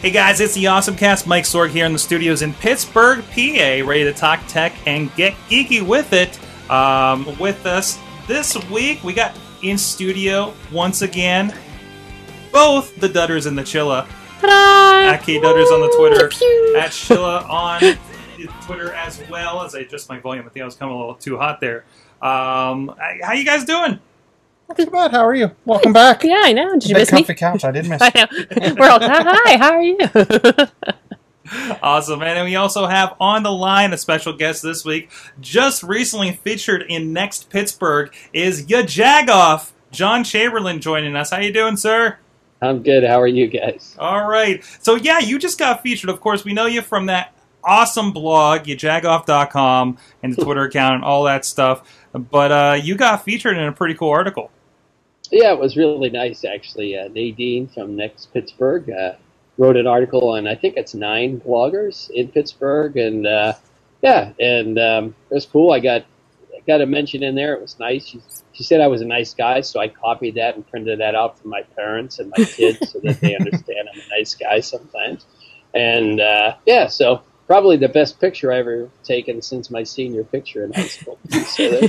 Hey guys, it's the Awesome Cast. Mike Sorg here in the studios in Pittsburgh, PA, ready to talk tech and get geeky with it. Um, with us this week, we got in studio once again both the Dudders and the Chilla. At K Dudders on the Twitter, at Chilla on Twitter as well. As I adjust my volume, I think I was coming a little too hot there. Um, how you guys doing? Not too bad. How are you? Welcome back. Yeah, I know. Did you Big miss me? comfy couch. I did miss. I know. We're all hi. How are you? Awesome. Man. And we also have on the line a special guest this week. Just recently featured in Next Pittsburgh is Ya Jagoff. John Chamberlain joining us. How you doing, sir? I'm good. How are you guys? All right. So yeah, you just got featured. Of course, we know you from that awesome blog, yajagoff.com, and the Twitter account and all that stuff. But uh, you got featured in a pretty cool article. Yeah, it was really nice actually. Uh, Nadine from Next Pittsburgh uh, wrote an article on I think it's nine bloggers in Pittsburgh, and uh, yeah, and um, it was cool. I got I got a mention in there. It was nice. She, she said I was a nice guy, so I copied that and printed that out for my parents and my kids so that they understand I'm a nice guy sometimes. And uh, yeah, so probably the best picture I ever taken since my senior picture in high school. So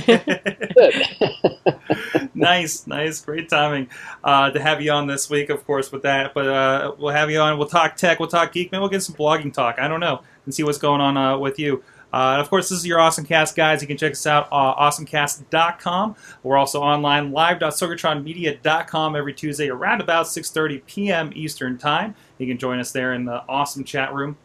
nice, nice, great timing uh, to have you on this week, of course, with that. But uh, we'll have you on. We'll talk tech. We'll talk geek. Maybe we'll get some blogging talk. I don't know, and see what's going on uh, with you. Uh, and of course, this is your Awesome Cast, guys. You can check us out uh, awesomecast.com. We're also online live.sorgatronmedia.com every Tuesday around about 6:30 p.m. Eastern Time. You can join us there in the awesome chat room.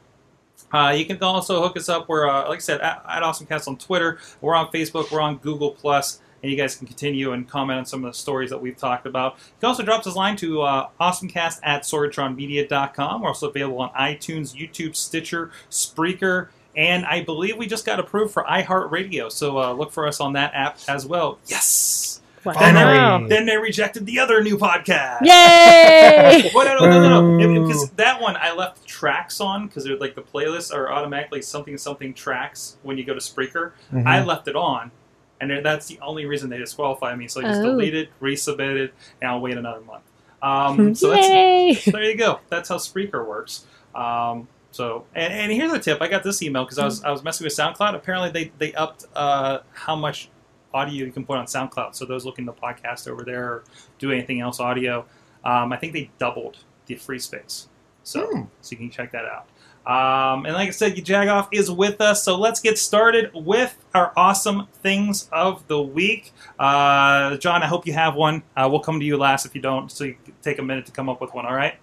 Uh, you can also hook us up. We're, uh, like I said, at, at AwesomeCast on Twitter. We're on Facebook. We're on Google Plus, and you guys can continue and comment on some of the stories that we've talked about. You can also drop us a line to uh, AwesomeCast at SorgatronMedia.com. We're also available on iTunes, YouTube, Stitcher, Spreaker, and I believe we just got approved for iHeartRadio. So uh, look for us on that app as well. Yes. Wow. Finally. Then they rejected the other new podcast. Yay! Well, no, no, no, no, no. Boo. Because that one I left tracks on because they're like the playlists are automatically something something tracks when you go to Spreaker. Mhm. I left it on, and that's the only reason they disqualified me. So I just Oh. deleted, resubmitted, and I'll wait another month. Um, so that's Yay! so there you go. That's how Spreaker works. Um, so, and, and here's a tip. I got this email because I was I was messing with SoundCloud. Apparently, they they upped uh, how much audio you can put on SoundCloud. So those looking to podcast over there or do anything else audio, um, I think they doubled the free space. So Hmm. so you can check that out. Um, and like I said, Jagoff is with us, so let's get started with our awesome things of the week. Uh, John, I hope you have one. Uh, we'll come to you last if you don't, so you can take a minute to come up with one. All right?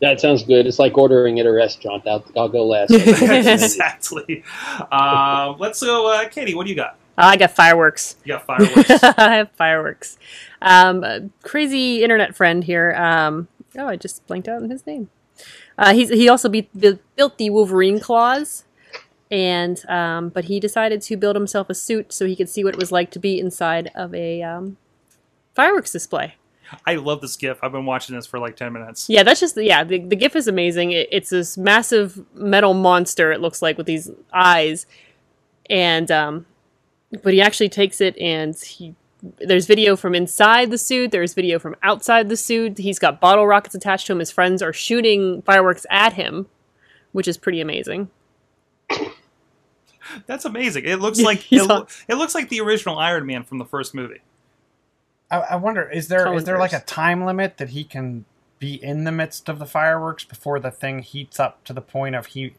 That sounds good. It's like ordering at a restaurant. I'll, I'll go last. exactly. Um, let's go, uh, Katie. What do you got? I got fireworks. You got fireworks. I have fireworks. Um, crazy internet friend here. Um, oh, I just blanked out on his name. Uh, he's he also be, bu- built the Wolverine claws, and um, but he decided to build himself a suit so he could see what it was like to be inside of a um, fireworks display. I love this GIF. I've been watching this for like ten minutes. Yeah, that's just yeah. The, the GIF is amazing. It, it's this massive metal monster. It looks like with these eyes, and um, but he actually takes it and he. There's video from inside the suit. There's video from outside the suit. He's got bottle rockets attached to him. His friends are shooting fireworks at him, which is pretty amazing. That's amazing. It looks like it, lo- it looks like the original Iron Man from the first movie. I, I wonder is there is Colin there like a time limit that he can be in the midst of the fireworks before the thing heats up to the point of he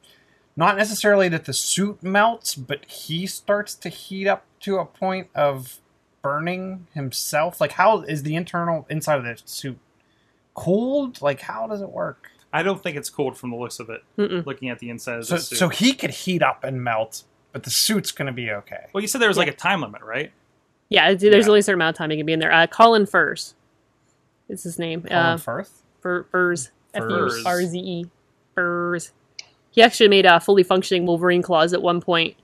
not necessarily that the suit melts, but he starts to heat up to a point of burning himself. Like how is the internal inside of the suit cooled? Like how does it work? I don't think it's cooled from the looks of it. Mm-mm. Looking at the inside of So the suit. so he could heat up and melt, but the suit's going to be okay. well, you said there was like a time limit, right? Yeah, there's Yeah. only a certain amount of time he can be in there. Uh, Colin Furze is his name. Colin Uh, Firth. Fur, Furs. F U Furs. R Z E. Furs. He actually made uh, fully functioning Wolverine claws at one point.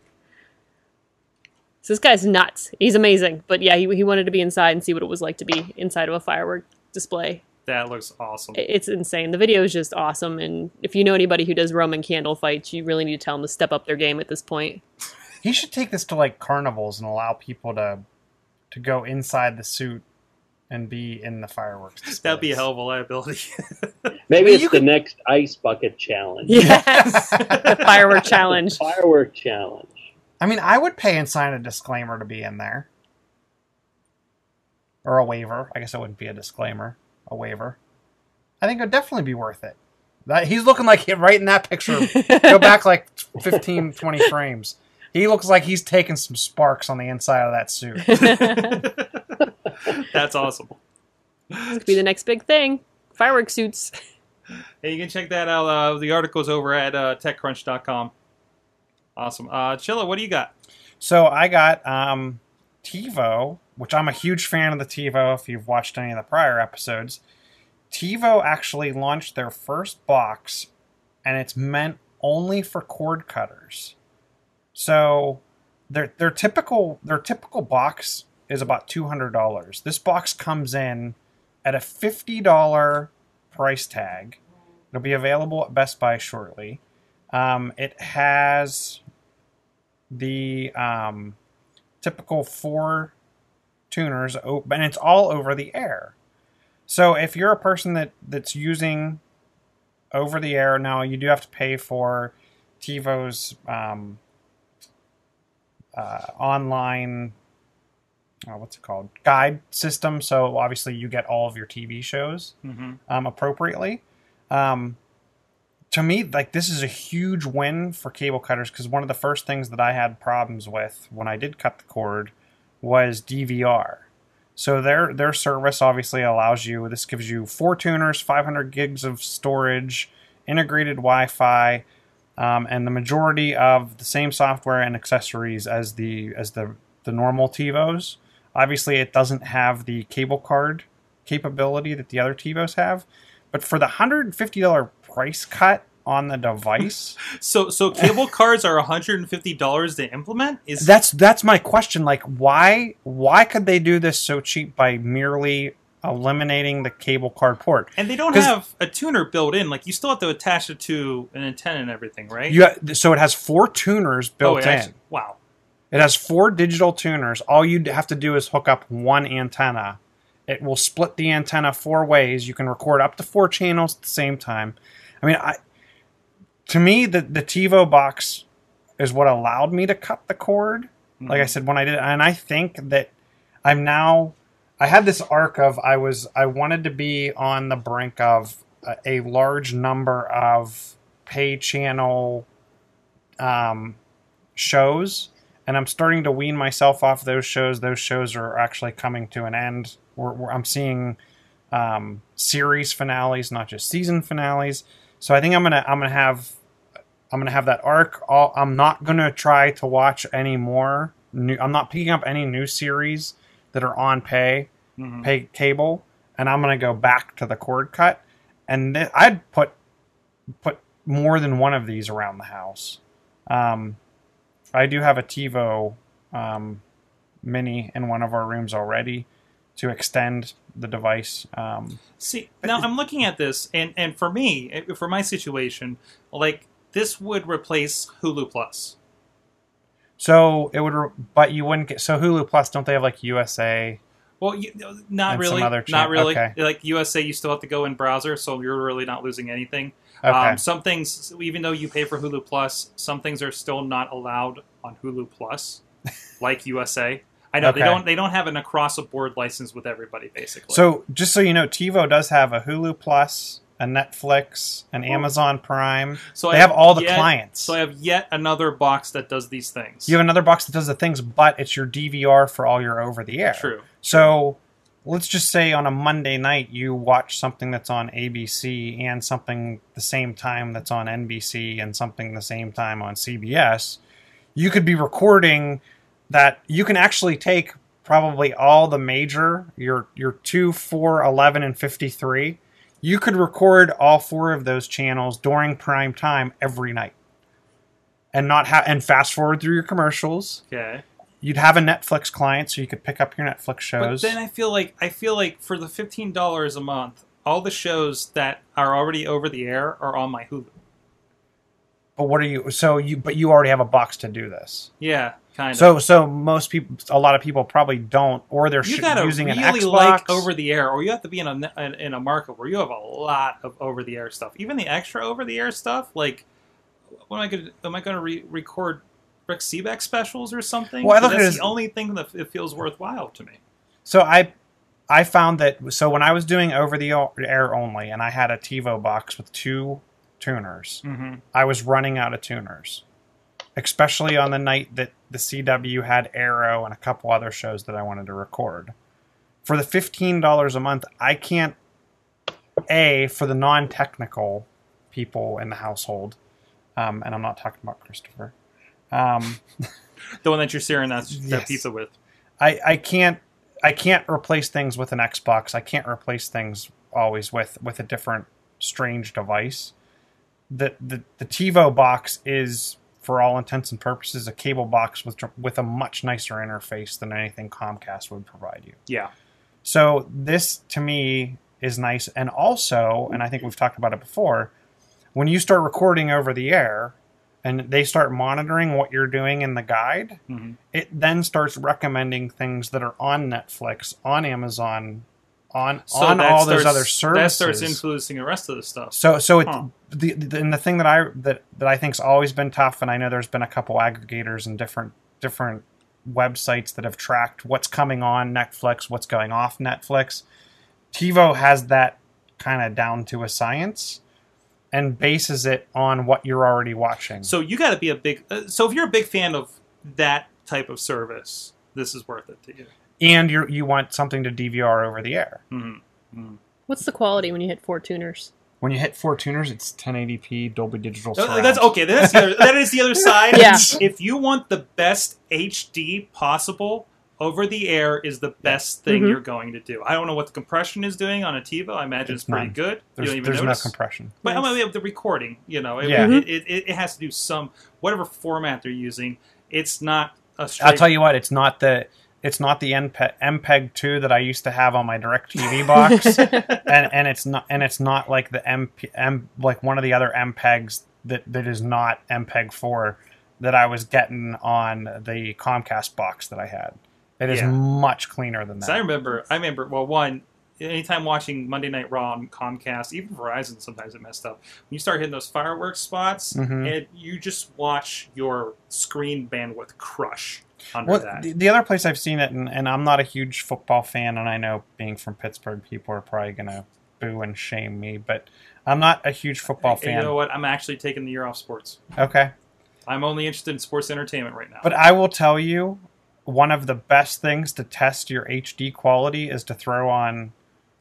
So this guy's nuts. He's amazing. But yeah, he, he wanted to be inside and see what it was like to be inside of a firework display. That looks awesome. It's insane. The video is just awesome. And if you know anybody who does Roman candle fights, you really need to tell them to step up their game at this point. He should take this to like carnivals and allow people to to go inside the suit and be in the fireworks. That'd be a hell of a liability. Maybe Well, it's you the could- next ice bucket challenge. Yes! the firework challenge. Firework challenge. I mean, I would pay and sign a disclaimer to be in there. Or a waiver. I guess it wouldn't be a disclaimer. A waiver. I think it would definitely be worth it. That, he's looking like he, right in that picture. Go back like 15, 20 frames. He looks like he's taking some sparks on the inside of that suit. That's awesome. Could be the next big thing. Firework suits. Hey, you can check that out. Uh, the article's over at uh, TechCrunch.com. Awesome. Uh, Chilla, what do you got? So I got um, TiVo, which I'm a huge fan of the TiVo. If you've watched any of the prior episodes, TiVo actually launched their first box, and it's meant only for cord cutters. So their their typical their typical box is about two hundred dollars. This box comes in at a fifty dollar price tag. It'll be available at Best Buy shortly. Um, it has the um, typical four tuners, and it's all over the air. So if you're a person that that's using over the air now, you do have to pay for TiVo's um, uh, online. Uh, what's it called? Guide system. So obviously you get all of your TV shows Mm-hmm. um, appropriately. Um, to me, like this is a huge win for cable cutters because one of the first things that I had problems with when I did cut the cord was DVR. So their their service obviously allows you. This gives you four tuners, 500 gigs of storage, integrated Wi-Fi, um, and the majority of the same software and accessories as the as the the normal TiVos. Obviously, it doesn't have the cable card capability that the other TiVos have, but for the hundred and fifty dollar price cut on the device, So, so cable cards are $150 to implement? Is that's that's my question. Like, why why could they do this so cheap by merely eliminating the cable card port? and they don't have a tuner built in. Like you still have to attach it to an antenna and everything, right? You so it has four tuners oh, built oh, in. actually- wow. It has four digital tuners. All you have to do is hook up one antenna. It will split the antenna four ways. You can record up to four channels at the same time. I mean, I to me the the TiVo box is what allowed me to cut the cord. Like I said when I did, and I think that I'm now. I had this arc of I was I wanted to be on the brink of a, a large number of pay channel um, shows, and I'm starting to wean myself off those shows. Those shows are actually coming to an end. We're, we're, I'm seeing um, series finales, not just season finales. So I think I'm gonna I'm gonna have I'm gonna have that arc. All, I'm not gonna try to watch any more. New, I'm not picking up any new series that are on pay Mhm. pay cable, and I'm gonna go back to the cord cut. And th- I'd put put more than one of these around the house. Um, I do have a TiVo um, Mini in one of our rooms already to extend the device. Um, See, now I'm looking at this, and and for me, eh, for my situation, like this would replace Hulu Plus. so it would, re- but you wouldn't get. So Hulu Plus, don't they have like USA? Well, you, not really, some other not really. Like USA, you still have to go in browser, so you're really not losing anything. Okay. Um, some things, even though you pay for Hulu Plus, some things are still not allowed on Hulu Plus, like USA. I know they don't they don't have an across the board license with everybody, basically. So just so you know, TiVo does have a Hulu Plus, a Netflix, an oh. Amazon Prime. so they I have all the yet- clients. So I have yet another box that does these things. You have another box that does the things, but it's your DVR for all your over the air. True. So let's just say on a Monday night you watch something that's on ABC and something the same time that's on NBC and something the same time on CBS. You could be recording that you can actually take probably all the major your your 2 4 11 and 53 you could record all four of those channels during prime time every night and not have and fast forward through your commercials. Okay. You'd have a Netflix client, so you could pick up your Netflix shows. But then I feel like I feel like for the fifteen dollars a month, all the shows that are already over the air are on my Hulu. but what are you? So you, but you already have a box to do this. Yeah, kind of. So, so most people, a lot of people probably don't, or they're sh- using really an Xbox. like over the air, or you have to be in a in- a market where you have a lot of over the air stuff. Even the extra over the air stuff, like what am I going to am I going to re- record Rick Sebak specials or something? Well, I look that's as- the only thing that it feels worthwhile to me. So I, I found that so when I was doing over the air only, and I had a TiVo box with two tuners, Mm-hmm. I was running out of tuners, especially on the night that the CW had Arrow and a couple other shows that I wanted to record. For the fifteen dollars a month, I can't. A for the non-technical people in the household, um, and I'm not talking about Christopher. Um, The one that you're sharing that, that Yes. pizza with. I, I can't I can't replace things with an Xbox. I can't replace things always with with a different strange device. The the the TiVo box is for all intents and purposes a cable box with with a much nicer interface than anything Comcast would provide you. Yeah. So this to me is nice and also and I think we've talked about it before when you start recording over the air and they start monitoring what you're doing in the guide Mhm. it then starts recommending things that are on Netflix, on Amazon, on So on all those other services. That starts influencing the rest of the stuff. so so it, Huh. the, the and the thing that I that that I think's always been tough, and I know there's been a couple aggregators and different different websites that have tracked what's coming on Netflix, what's going off Netflix. TiVo has that kind of down to a science and bases it on what you're already watching. So you got to be a big. Uh, so if you're a big fan of that type of service, this is worth it to you. And you you want something to DVR over the air. Mhm. What's the quality when you hit four tuners? When you hit four tuners, it's 1080p Dolby Digital Oh, surround. that's okay. That's the other, that is the other side. Yeah. If you want the best HD possible, over the air is the best thing Mhm. you're going to do. I don't know what the compression is doing on a TiVo. I imagine it's, It's pretty none. good. There's, you don't even there's no compression. But Nice. I mean, the recording, you know, it, Yeah. it, it, it, it has to do some whatever format they're using. It's not a straight. I'll tell you what, it's not the it's not the MPEG, MPEG two that I used to have on my DirecTV box, and and it's not and it's not like the MP, M like one of the other MPEGs that that is not MPEG four that I was getting on the Comcast box that I had. It is Yeah. much cleaner than that. So I remember, I remember. Well, one, anytime watching Monday Night Raw on Comcast, even Verizon, sometimes it messed up. When you start hitting those fireworks spots, Mhm. and you just watch your screen bandwidth crush under Well, that. the, the other place I've seen it, and, and I'm not a huge football fan, and I know being from Pittsburgh, people are probably gonna boo and shame me, but I'm not a huge football And fan. You know what? I'm actually taking the year off sports. Okay, I'm only interested in sports entertainment right now. but I will tell you, one of the best things to test your HD quality is to throw on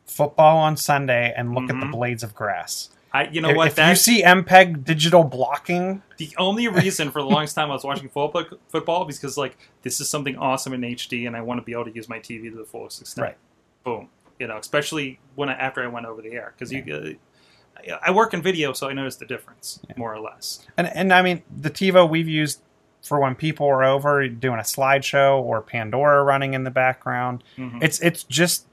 football on Sunday and look at Mhm. the blades of grass. I, you know if what? if you see MPEG digital blocking, the only reason for the longest time I was watching football, football because like this is something awesome in HD, and I want to be able to use my TV to the fullest extent. Right. Boom. You know, especially when I, after I went over the air, because you. Uh, I work in video, so I notice the difference more or less. and and I mean the TiVo we've used for when people are over doing a slideshow or Pandora running in the background. Mhm. It's it's just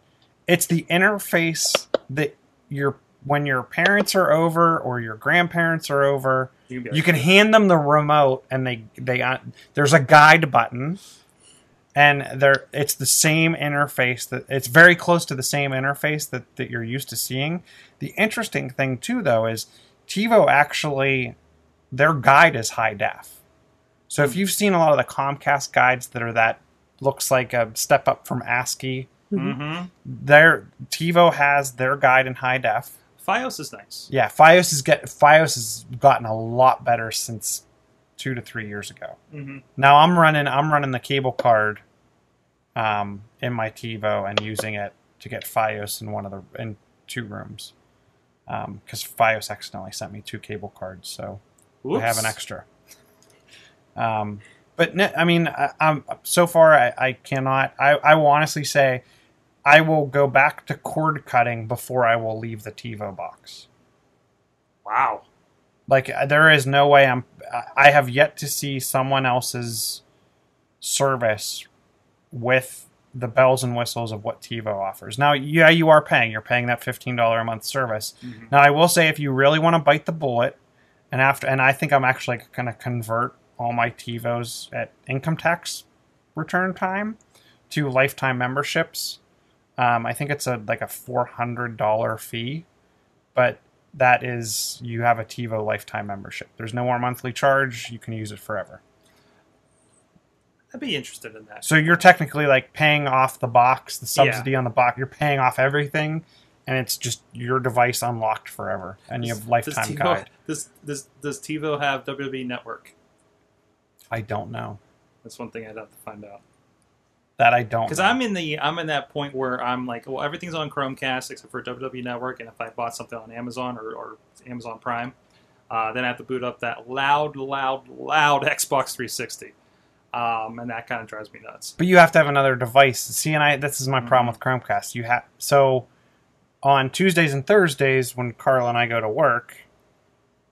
it's the interface that your when your parents are over or your grandparents are over, You can, you can hand them the remote and they they uh, there's a guide button and there it's the same interface that it's very close to the same interface that, that you're used to seeing. The interesting thing too though is TiVo actually their guide is high def. So if you've seen a lot of the Comcast guides that are that looks like a step up from ASCII, hmm their TiVo has their guide in high def. FiOS is nice. Yeah, FiOS is get FiOS has gotten a lot better since two to three years ago. hmm Now I'm running I'm running the cable card um, in my TiVo and using it to get FiOS in one of the in two rooms because FiOS accidentally sent me two cable cards, so I have an extra. Um, but I mean, I, I'm so far I, I cannot. I, I will honestly say I will go back to cord cutting before I will leave the TiVo box. Wow. Like uh, there is no way I'm. I have yet to see someone else's service with the bells and whistles of what TiVo offers. Now, yeah, you are paying. You're paying that fifteen dollar a month service. Now, I will say, if you really want to bite the bullet, and after, and I think I'm actually going to convert all my TiVos at income tax return time to lifetime memberships. Um, I think it's a like a four hundred dollar fee, but that is you have a TiVo lifetime membership. There's no more monthly charge. You can use it forever. I'd be interested in that. So you're technically like paying off the box, the subsidy on the box. You're paying off everything, and it's just your device unlocked forever, and you have Does lifetime TiVo, guide. does, does, does TiVo have WWE Network? I don't know That's one thing I'd have to find out. That. I don't Because. I'm in the I'm in that point where I'm like, well, everything's on Chromecast except for WWE Network, and if I bought something on Amazon or, or Amazon Prime, uh, then I have to boot up that loud, loud, loud Xbox 360, um, and that kind of drives me nuts. But you have to have another device. See, and I this is my problem with Chromecast. You have so on Tuesdays and Thursdays when Carl and I go to work,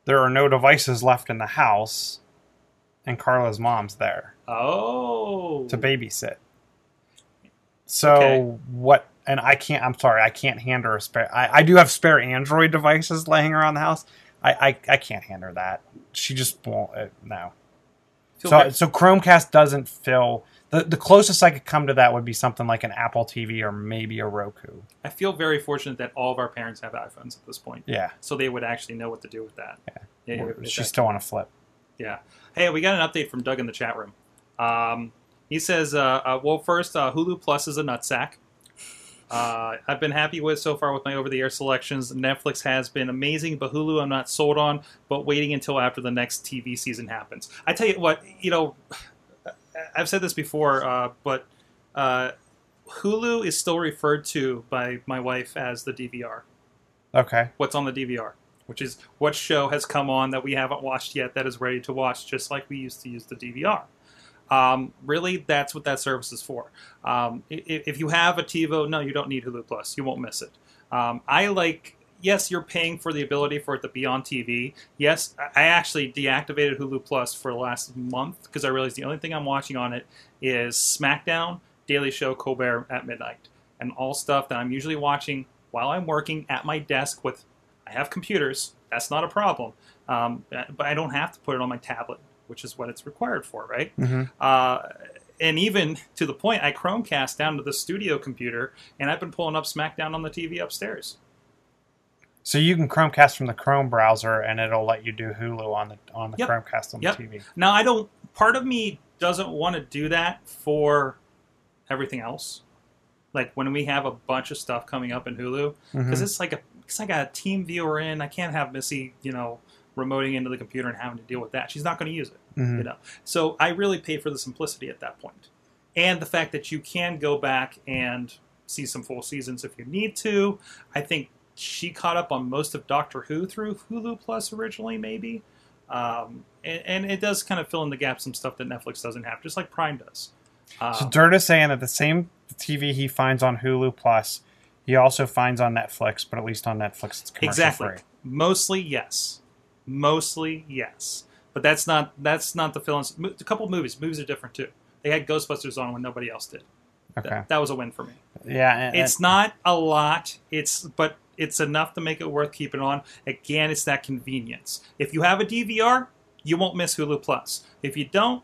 there are no devices left in the house, and Carla's mom's there Oh, to babysit. So Okay. what? And I can't. I'm sorry, I can't hand her a spare. I, I do have spare Android devices laying around the house. I I, I can't hand her that. She just won't. Uh, no. Feel So, very- so Chromecast doesn't fill the the closest I could come to that would be something like an Apple TV or maybe a Roku. I feel very fortunate that all of our parents have iPhones at this point, Yeah, so they would actually know what to do with that. Yeah, yeah, she's that- still on a flip. Yeah. Hey, we got an update from Doug in the chat room. Um, he says, uh, uh, well, first, uh, Hulu Plus is a nutsack. Uh, I've been happy with so far with my over-the-air selections. Netflix has been amazing, but Hulu I'm not sold on. But waiting until after the next TV season happens. I tell you what, you know, I've said this before, uh, but uh, Hulu is still referred to by my wife as the DVR Okay, what's on the DVR, which is what show has come on that we haven't watched yet that is ready to watch, just like we used to use the DVR. Um, really, that's what that service is for. Um, i- i- if you have a TiVo, no, you don't need Hulu Plus. You won't miss it. Um, I like. Yes, you're paying for the ability for it to be on TV. Yes, I I actually deactivated Hulu Plus for the last month because I realized the only thing I'm watching on it is SmackDown, Daily Show, Colbert at midnight, and all stuff that I'm usually watching while I'm working at my desk with I have computers. That's not a problem. Um, but I don't have to put it on my tablet, which is what it's required for, right? Mhm. Uh, and even to the point, I Chromecast down to the studio computer, and I've been pulling up SmackDown on the TV upstairs. so you can Chromecast from the Chrome browser, and it'll let you do Hulu on the on the Yep. Chromecast on Yep. the TV. Now, I don't. Part of me doesn't want to do that for everything else. Like when we have a bunch of stuff coming up in Hulu, because Mhm. it's like a because I got a TeamViewer in. I can't have Missy, you know, remoting into the computer and having to deal with that. She's not going to use it. Mhm. you know so i really pay for the simplicity at that point and the fact that you can go back and see some full seasons if you need to i think she caught up on most of doctor who through hulu plus originally maybe um, and, and it does kind of fill in the gaps some stuff that netflix doesn't have just like prime does um, So Dirt is saying that the same TV he finds on Hulu Plus, he also finds on Netflix, but at least on Netflix it's commercial exactly free. mostly yes mostly yes but that's not that's not the films. a couple movies movies are different too they had ghostbusters on when nobody else did Okay, that, that was a win for me yeah, and, It's not a lot. It's but it's enough to make it worth keeping on. Again, it's that convenience. If you have a DVR, you won't miss Hulu Plus. If you don't,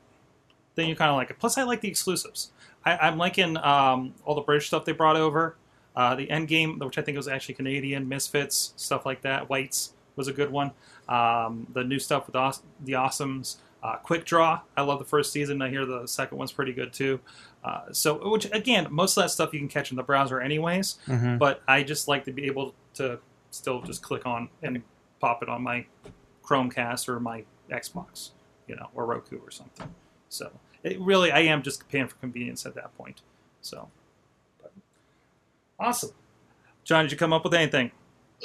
then you kind of like it. Plus, I like the exclusives. I, I'm liking um, all the British stuff they brought over. Uh, the Endgame, which I think was actually Canadian, Misfits, stuff like that. Whites was a good one. Um, the new stuff with the Awesomes. Uh, Quick Draw, I love the first season. I hear the second one's pretty good too. Uh, so, which again, most of that stuff you can catch in the browser anyways. Mhm. But I just like to be able to still just click on and pop it on my Chromecast or my Xbox, you know, or Roku or something. So, it really, I am just paying for convenience at that point. So, but, awesome, John. Did you come up with anything?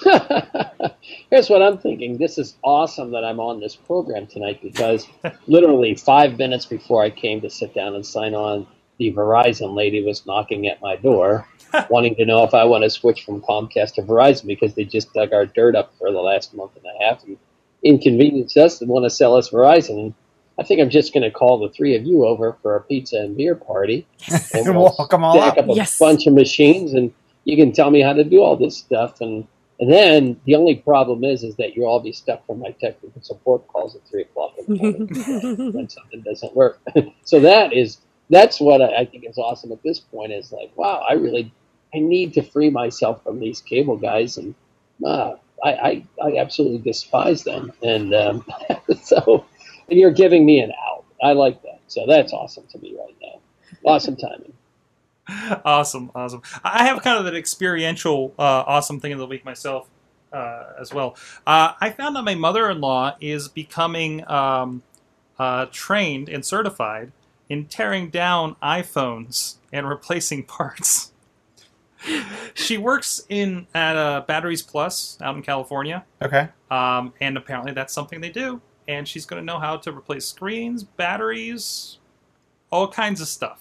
Here's what I'm thinking. This is awesome that I'm on this program tonight because literally five minutes before I came to sit down and sign on, the Verizon lady was knocking at my door, wanting to know if I want to switch from Comcast to Verizon because they just dug our dirt up for the last month and a half. And, inconvenience us and want to sell us Verizon. I think I'm just going to call the three of you over for a pizza and beer party, and we'll hook 'em all stack up. up a Yes. bunch of machines, and you can tell me how to do all this stuff. And and then the only problem is, is that you'll all be stuck for my technical support calls at three o'clock in the morning when something doesn't work. so that is that's what I, I think is awesome at this point. Is like, wow, I really I need to free myself from these cable guys, and uh, I, I I absolutely despise them. And um, so and you're giving me an out. I like that. So that's awesome to me right now. Awesome timing. awesome, awesome. I have kind of an experiential, uh, awesome thing of the week myself uh, as well. Uh, I found that my mother-in-law is becoming um, uh, trained and certified in tearing down iPhones and replacing parts. she works in at uh, Batteries Plus out in California, Okay. um, and apparently that's something they do. And she's going to know how to replace screens, batteries, all kinds of stuff.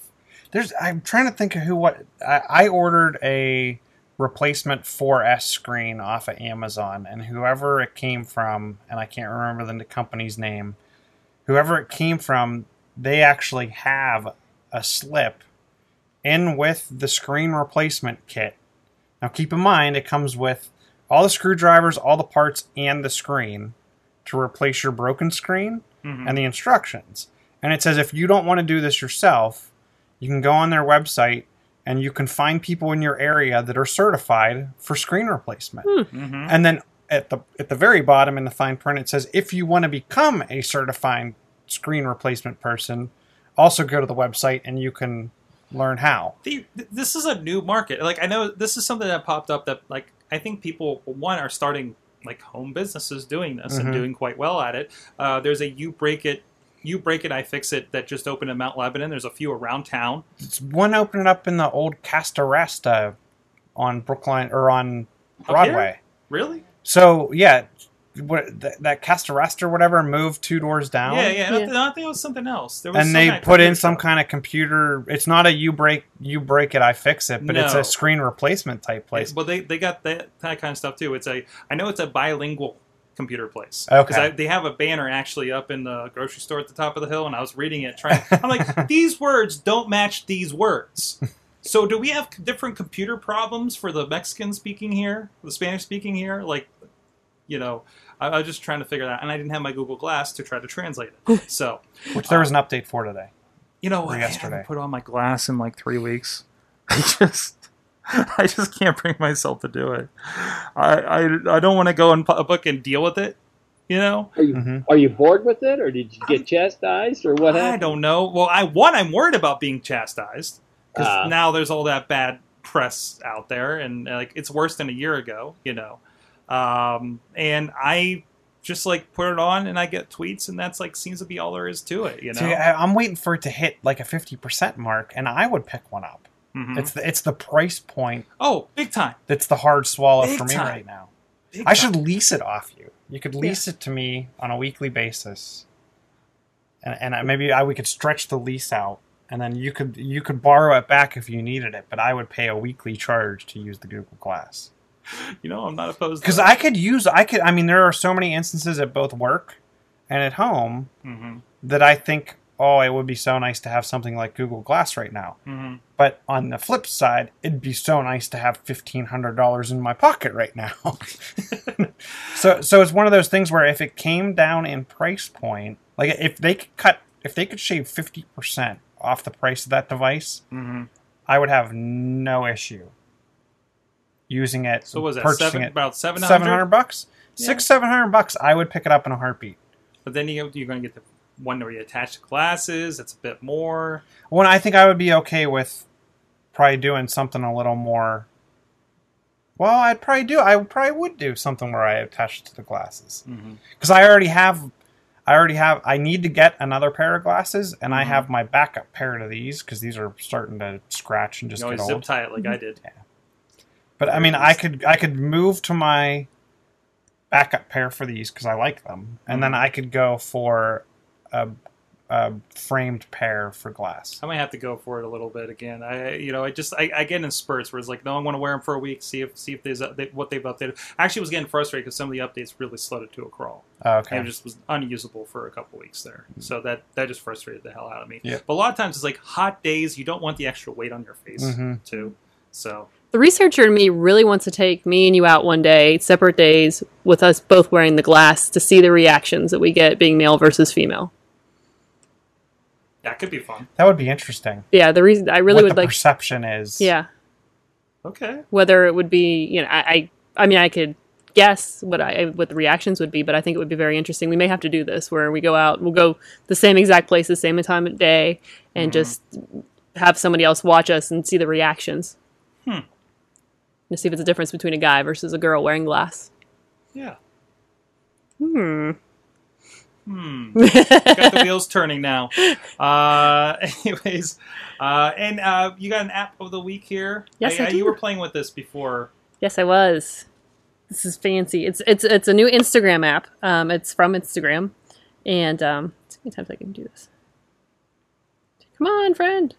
There's. I'm trying to think of who. What I, I ordered a replacement 4S screen off of Amazon, and whoever it came from, and I can't remember the company's name. Whoever it came from, they actually have a slip in with the screen replacement kit. Now, keep in mind, it comes with all the screwdrivers, all the parts, and the screen to replace your broken screen Mhm. and the instructions. And it says if you don't want to do this yourself, you can go on their website and you can find people in your area that are certified for screen replacement. Mhm. And then at the at the very bottom in the fine print it says if you want to become a certified screen replacement person, also go to the website and you can learn how. the, this is a new market. Like I know this is something that popped up that like I think people one are starting like home businesses doing this and Mhm. doing quite well at it. Uh, there's a you break it, you break it, I fix it that just opened in Mount Lebanon. There's a few around town. It's one opening up in the old Casa Rasta on Brookline or on Broadway. Really? So yeah, what that, that Casa Rasta or whatever moved two doors down. Yeah, yeah. Yeah. I, think it was something else. There was and some they put in computer some kind of computer. It's not a you break you break it, I fix it, but it's a screen replacement type place. Well, they they got that, that kind of stuff too. It's a I know it's a bilingual computer place. Okay. Because they have a banner actually up in the grocery store at the top of the hill, and I was reading it. Trying, I'm like, these words don't match these words. So do we have different computer problems for the Mexican speaking here, the Spanish speaking here? Like, you know, I, I was just trying to figure that, out, and I didn't have my Google Glass to try to translate it. So, Which there was uh, an update for today. you know, Or I yesterday. haven't put on my glass in like three weeks. I just, I just can't bring myself to do it. I, I, I don't want to go in public and deal with it. You know, Are you Mhm. are you bored with it, or did you get chastised, or what I happened? don't know. Well, I one, I'm worried about being chastised because Ah. now there's all that bad press out there, and like it's worse than a year ago. You know, um, and I just like put it on and I get tweets, and that's like seems to be all there is to it. You know, See, I'm waiting for it to hit like a fifty percent mark, and I would pick one up. Mhm. It's the it's the price point oh, big time. that's the hard swallow Big for me time. right now. Big I time. should lease it off you. You could lease it to me on a weekly basis, and and I, maybe I we could stretch the lease out, and then you could you could borrow it back if you needed it. But I would pay a weekly charge to use the Google Glass You know, I'm not opposed because I could use I could I mean there are so many instances at both work and at home hmm that I think oh it would be so nice to have something like Google Glass right now. hmm But on the flip side, it'd be so nice to have fifteen hundred dollars in my pocket right now. so, so it's one of those things where if it came down in price point, like if they could cut, if they could shave fifty percent off the price of that device, hmm I would have no issue using it. So was that purchasing seven, it about seven hundred bucks, Yeah. six seven hundred bucks. I would pick it up in a heartbeat. But then you, you're going to get the one where you attach the glasses. It's a bit more. When I think I would be okay with probably doing something a little more. Well, I'd probably do. I probably would do something where I attach it to the glasses because I already have. I already have. I need to get another pair of glasses, and I Mhm. have my backup pair to these because these are starting to scratch and You just always get zip tie it like I did. Yeah. But I mean, I could I could move to my backup pair for these because I like them, and then Mhm. I could go for a a framed pair for glass. I might have to go for it a little bit again. I, you know, I just I, I get in spurts where it's like, no, I want to wear them for a week, see if see if there's they, what they've updated. I actually was getting frustrated because some of the updates really slowed it to a crawl. Oh, and okay. it just was unusable for a couple weeks there. So that that just frustrated the hell out of me. Yeah. But a lot of times it's like hot days, you don't want the extra weight on your face Mhm. too. So The researcher in me really wants to take me and you out one day, separate days, with us both wearing the glass to see the reactions that we get being male versus female. That could be fun. That would be interesting. Yeah, the reason I really what would the like, perception is. yeah, Okay. whether it would be, you know, I, I, I mean, I could guess what I what the reactions would be, but I think it would be very interesting. We may have to do this where we go out, we'll go the same exact place, the same time of day, and just have somebody else watch us and see the reactions. Hmm. To see if it's a difference between a guy versus a girl wearing glass. Yeah. Hmm. Hmm. got the wheels turning now. Uh, anyways, uh, and uh, you got an app of the week here. Yes, I You do. were playing with this before. Yes, I was. This is fancy. It's it's it's a new Instagram app. Um, it's from Instagram, and um, how many times I can do this? Come on, friend.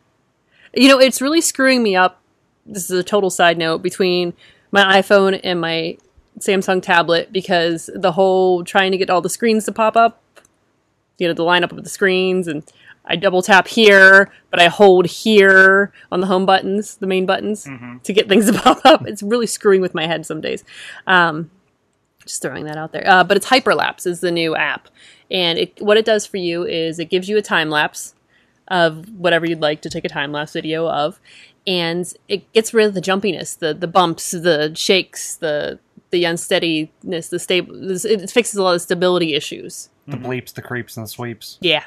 You know, it's really screwing me up. This is a total side note between my iPhone and my Samsung tablet because the whole trying to get all the screens to pop up, you know, the lineup of the screens, and I double tap here, but I hold here on the home buttons, the main buttons, to get things to pop up. It's really screwing with my head some days. Um, just throwing that out there. Uh, but it's Hyperlapse is the new app, and it, what it does for you is it gives you a time lapse of whatever you'd like to take a time lapse video of, and it gets rid of the jumpiness, the the bumps, the shakes, the the unsteadiness, the stable. It fixes a lot of stability issues. The bleeps, the creeps, and the sweeps. Yeah,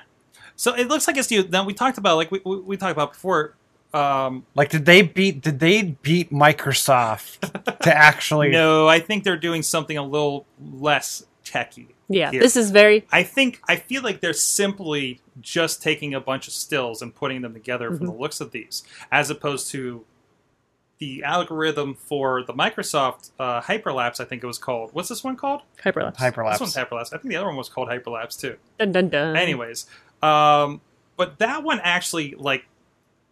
So it looks like it's you. Now we talked about like we, we, we talked about before. Um, Like, did they beat? Did they beat Microsoft to actually? no, I think they're doing something a little less techy. yeah. Here. This is very I think I feel like they're simply just taking a bunch of stills and putting them together from the looks of these, as opposed to the algorithm for the Microsoft uh, Hyperlapse. I think it was called. What's this one called? hyperlapse. Hyperlapse. This one's Hyperlapse. I think the other one was called Hyperlapse too. Dun, dun, dun. Anyways, um, but that one actually like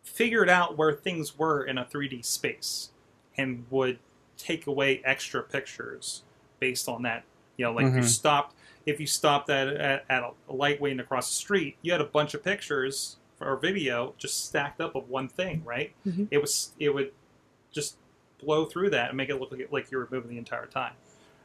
figured out where things were in a 3D space and would take away extra pictures based on that. You know, like if you stopped if you stopped at, at, at a light waiting across the street, you had a bunch of pictures or video just stacked up of one thing, right? Mhm. It was it would just blow through that and make it look like, like you were moving the entire time.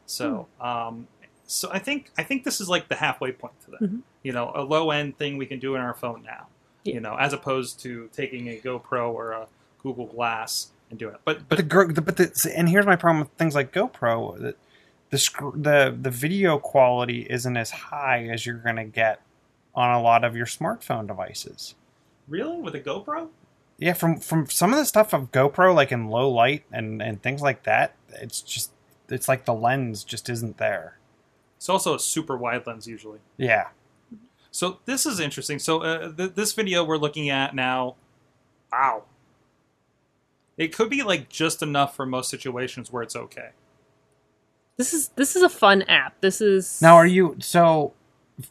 So, um, so I think I think this is like the halfway point to that. Mhm. You know, a low end thing we can do in our phone now. Yeah. You know, as opposed to taking a GoPro or a Google Glass and doing it. But But the, but the but the, and here's my problem with things like GoPro. The the the the video quality isn't as high as you're gonna get on a lot of your smartphone devices. really, with a GoPro, Yeah, from from some of the stuff of GoPro, like in low light and and things like that, it's just it's like the lens just isn't there. it's also a super wide lens usually. Yeah, So this is interesting. So uh, th- this video we're looking at now, wow, it could be like just enough for most situations where it's okay. This is this is a fun app. This is Now, are you so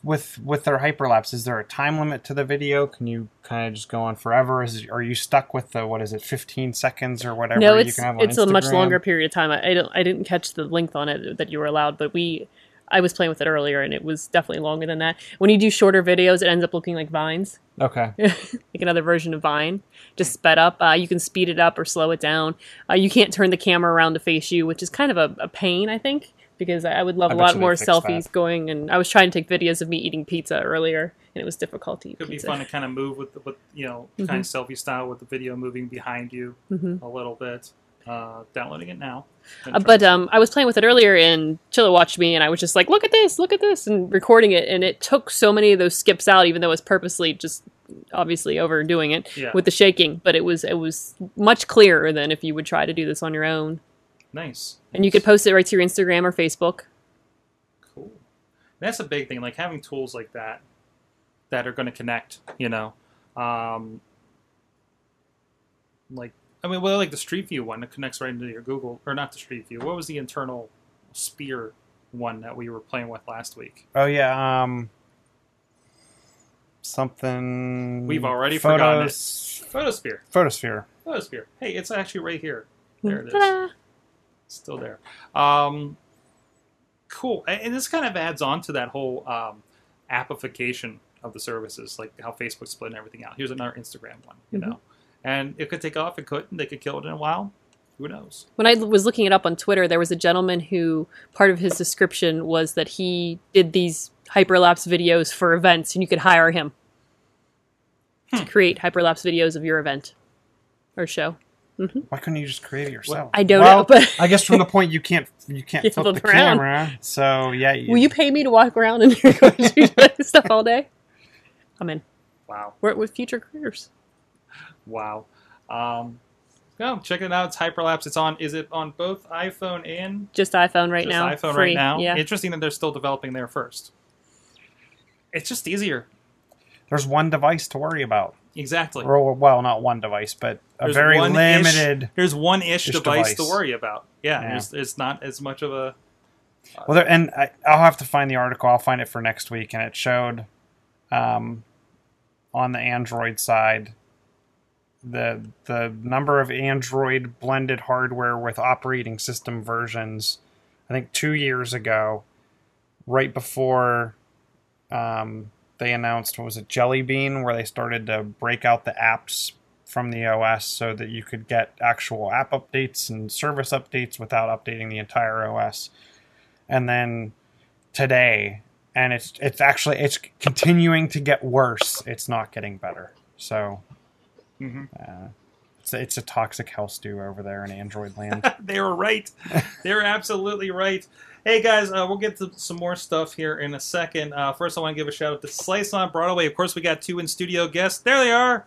with with their hyperlapse? Is there a time limit to the video? Can you kind of just go on forever? Is are you stuck with the what is it, fifteen seconds or whatever? no, you it's can have it's a much longer period of time. I, I don't I didn't catch the length on it that you were allowed, but we I was playing with it earlier and it was definitely longer than that. When you do shorter videos, it ends up looking like vines, Okay, like another version of Vine, just sped up. Uh, you can speed it up or slow it down. Uh, you can't turn the camera around to face you, which is kind of a, a pain, I think, because I I would love I a lot more selfies that. going. And I was trying to take videos of me eating pizza earlier, and it was difficult to eat Could be pizza. fun to kind of move with the, with you know kind of selfie style with the video moving behind you Mhm. a little bit. Uh, downloading it now. Uh, but um, I was playing with it earlier, and Chilla watched me, and I was just like, "Look at this! Look at this!" and recording it, and it took so many of those skips out, even though it was purposely just obviously overdoing it Yeah. with the shaking. But it was it was much clearer than if you would try to do this on your own, nice, and you could post it right to your Instagram or Facebook. Cool. That's a big thing, like having tools like that that are going to connect. You know, um, like I mean, well, like the Street View one that connects right into your Google, or not the Street View. What was the internal spear one that we were playing with last week? Oh yeah. Um. something. We've already forgotten it. Photosphere. Photosphere. Photosphere. Hey, it's actually right here. There it is. Still there. Um, cool. And this kind of adds on to that whole um, appification of the services, like how Facebook split everything out. Here's another Instagram one, you Mhm. know. And it could take off, it couldn't. They could kill it in a while. Who knows? When I was looking it up on Twitter, there was a gentleman who part of his description was that he did these hyperlapse videos for events, and you could hire him to create hyperlapse videos of your event or show. Why couldn't you just create it yourself? I don't Well, know, but I guess from the point you can't you can't You flip flip the around. camera, so yeah. You, will you pay me to walk around and you're going to do stuff all day? I'm in. Wow. We're with future careers. Wow. Um, no, check it out. It's Hyperlapse. It's on. Is it on both iPhone and Just iPhone right just now. iPhone free. right now? Yeah. Interesting that they're still developing there first. It's just easier. There's one device to worry about. Exactly. Or, well, not one device, but a There's very limited. There's one ish ish device, to worry about. Yeah, Yeah. It's not as much of a. Well, there, and I, I'll have to find the article. I'll find it for next week, and it showed um, on the Android side the the number of Android blended hardware with operating system versions. I think two years ago, right before um, they announced what was it Jelly Bean, where they started to break out the apps from the OS so that you could get actual app updates and service updates without updating the entire OS and then today and it's it's actually it's continuing to get worse. It's not getting better. So Mhm. uh, it's, it's a toxic hell stew over there in android land they were right. they were absolutely right. Hey guys, uh, we'll get to some more stuff here in a second. Uh, first, I want to give a shout out to Slice on Broadway. Of course, we got two in studio guests. There they are.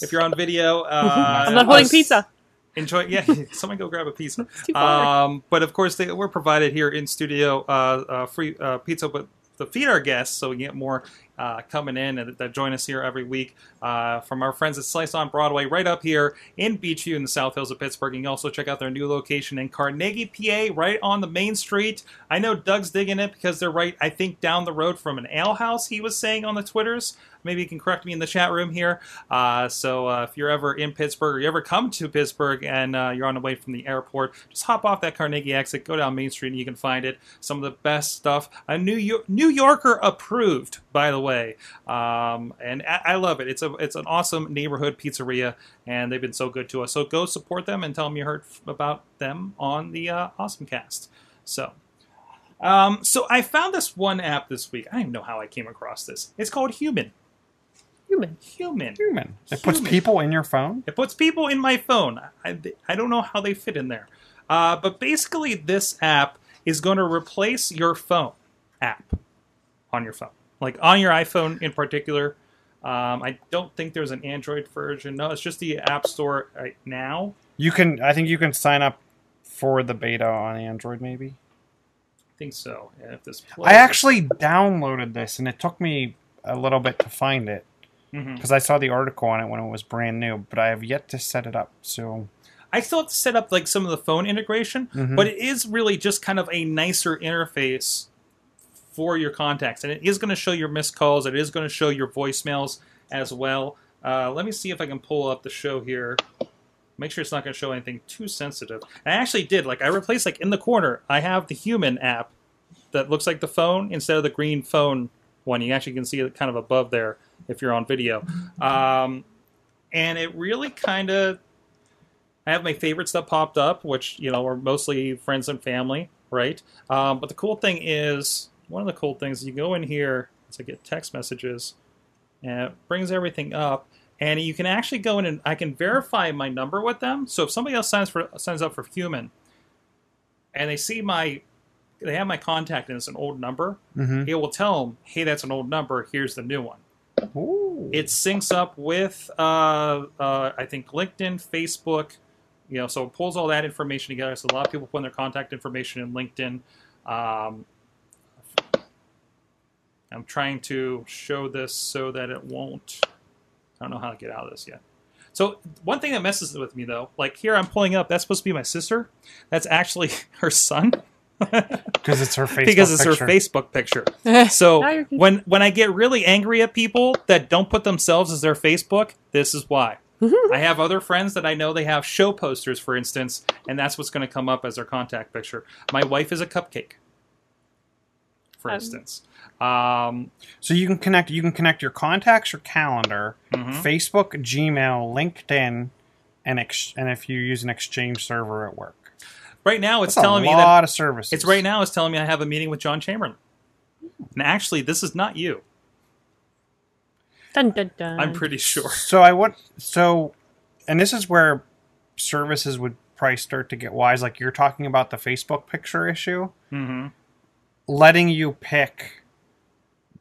If you're on video, uh, I'm not holding us- pizza. Enjoy. Yeah, someone go grab a pizza. It's too far. Um, but of course, they, we're provided here in studio uh, uh, free uh, pizza, but to feed our guests, so we get more uh, coming in and that join us here every week uh, from our friends at Slice on Broadway, right up here in Beechview in the South Hills of Pittsburgh. You can also check out their new location in Carnegie, PA, right on the main street. I know Doug's digging it because they're right, I think, down the road from an ale house. He was saying on the Twitters. Maybe you can correct me in the chat room here. Uh, so uh, if you're ever in Pittsburgh or you ever come to Pittsburgh and uh, you're on the way from the airport, just hop off that Carnegie exit, go down Main Street, and you can find it. Some of the best stuff. A New York, New Yorker approved, by the way, um, and I, I love it. It's a it's an awesome neighborhood pizzeria, and they've been so good to us. So go support them and tell them you heard about them on the uh, Awesome Cast. So. Um, so I found this one app this week. I don't even know how I came across this. It's called Human. Human. Human. human it puts Human. people in your phone It puts people in my phone. I, I don't know how they fit in there. Uh, but basically, this app is going to replace your phone app on your phone. Like on your iPhone in particular. Um, I don't think there's an Android version. No, it's just the App Store right now. you can i think you can sign up for the beta on android maybe I think so. And if this i actually downloaded this and it took me a little bit to find it Mhm. because i saw the article on it when it was brand new but i have yet to set it up so I still have to set up like some of the phone integration, Mhm. but it is really just kind of a nicer interface for your contacts, and it is going to show your missed calls. It is going to show your voicemails as well. Uh, let me see if I can pull up the show here. Make sure it's not going to show anything too sensitive. And I actually did. Like I replaced like in the corner. I have the human app that looks like the phone instead of the green phone one. You actually can see it kind of above there if you're on video. Um, and it really kind of I have my favorites that popped up, which you know are mostly friends and family, right? Um, but the cool thing is, one of the cool things you go in here to get text messages, and it brings everything up, and you can actually go in and I can verify my number with them. So if somebody else signs for signs up for Human, and they see my they have my contact and it's an old number, Mhm. it will tell them, "Hey, that's an old number. Here's the new one." Ooh. it syncs up with uh, uh, I think LinkedIn, Facebook, you know, so it pulls all that information together. So a lot of people put in their contact information in LinkedIn. Um, I'm trying to show this so that it won't. I don't know how to get out of this yet. So one thing that messes with me though, like here I'm pulling up, that's supposed to be my sister. That's actually her son. because it's her Facebook because it's picture. her Facebook picture. So Now you're confused. when when I get really angry at people that don't put themselves as their Facebook, this is why. I have other friends that I know they have show posters, for instance, and that's what's going to come up as their contact picture. My wife is a cupcake, for Um, instance. Um, So you can connect. You can connect your contacts, your calendar, mhm. Facebook, Gmail, LinkedIn, and ex- and if you use an Exchange server at work. Right now, it's That's telling a me lot that of services. it's right now. It's telling me I have a meeting with John Chamberlain. And actually, this is not you. Dun, dun, dun. I'm pretty sure. So I want so, and this is where services would probably start to get wise. Like you're talking about the Facebook picture issue, hmm letting you pick.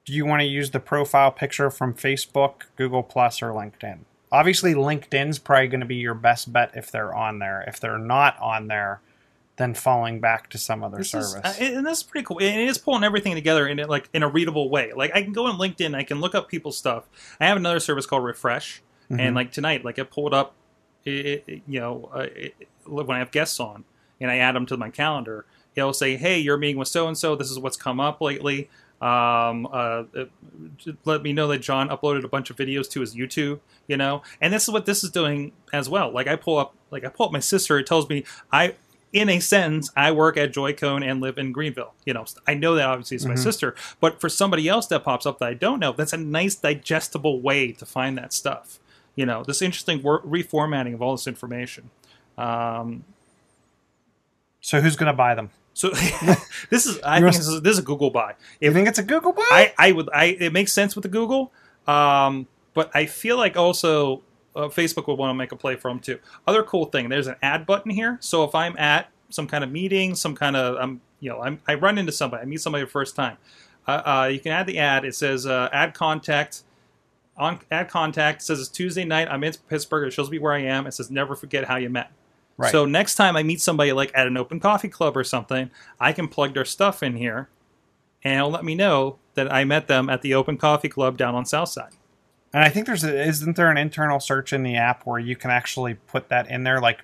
Do you want to use the profile picture from Facebook, Google Plus, or LinkedIn? Obviously, LinkedIn's probably going to be your best bet if they're on there. If they're not on there, then falling back to some other This service. is, uh, and this is pretty cool. And it is pulling everything together in it, like in a readable way. Like I can go on LinkedIn, I can look up people's stuff. I have another service called Refresh, Mhm. and like tonight, like I pulled up, it, it- you know, uh, it, when I have guests on, and I add them to my calendar, it'll say, "Hey, you're meeting with so and so. This is what's come up lately." Um, uh, uh, let me know that John uploaded a bunch of videos to his YouTube. You know, and this is what this is doing as well. Like I pull up, like I pull up my sister. It tells me I in a sentence, I work at Joycone and live in Greenville. You know, I know that obviously it's my Mhm. sister, but for somebody else that pops up that I don't know, that's a nice digestible way to find that stuff. You know, this interesting wor- reformatting of all this information. Um, so who's going to buy them? so this is, I You're think this is, this is a Google buy. You If think it's a Google buy? I, I would, I it makes sense with the Google, um, but I feel like also uh, Facebook would want to make a play for them too. Other cool thing, there's an add button here. So if I'm at some kind of meeting, some kind of, I'm, you know, I'm, I run into somebody, I meet somebody the first time. Uh, uh, you can add the ad. It says uh, add contact. On add contact it says it's Tuesday night. I'm in Pittsburgh. It shows me where I am. It says never forget how you met. Right. So next time I meet somebody like at an open coffee club or something, I can plug their stuff in here, and it'll let me know that I met them at the open coffee club down on Southside. And I think there's a, isn't there an internal search in the app where you can actually put that in there? Like,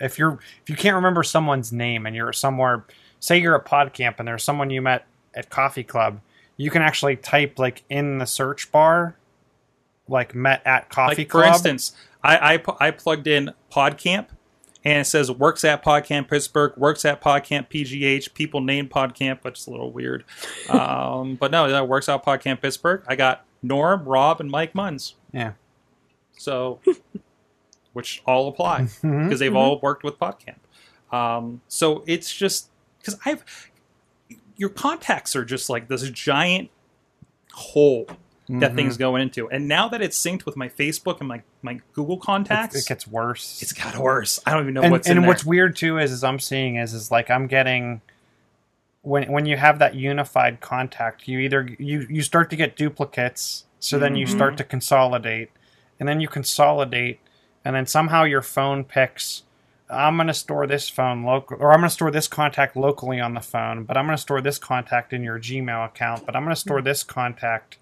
if you're if you can't remember someone's name and you're somewhere, say you're at PodCamp and there's someone you met at Coffee Club, you can actually type like in the search bar, like met at Coffee like for instance, I, I I plugged in PodCamp, and it says works at PodCamp Pittsburgh, works at PodCamp PGH. People named PodCamp, which is a little weird. um, but no, that works out PodCamp Pittsburgh. I got Norm, Rob, and Mike Munns. yeah, So, which all apply because they've all worked with PodCamp. Um, so it's just because I've your contacts are just like this giant hole that Mhm. things go into, and now that it's synced with my Facebook and my my Google contacts, it gets worse. it's got worse. I don't even know and what's and what's weird too is, is I'm seeing is is like I'm getting when when you have that unified contact, you either you you start to get duplicates, so then you start mm-hmm. to consolidate, and then you consolidate, and then somehow your phone picks. I'm going to store this phone local, or I'm going to store this contact locally on the phone, but I'm going to store this contact in your Gmail account, but I'm going to store this contact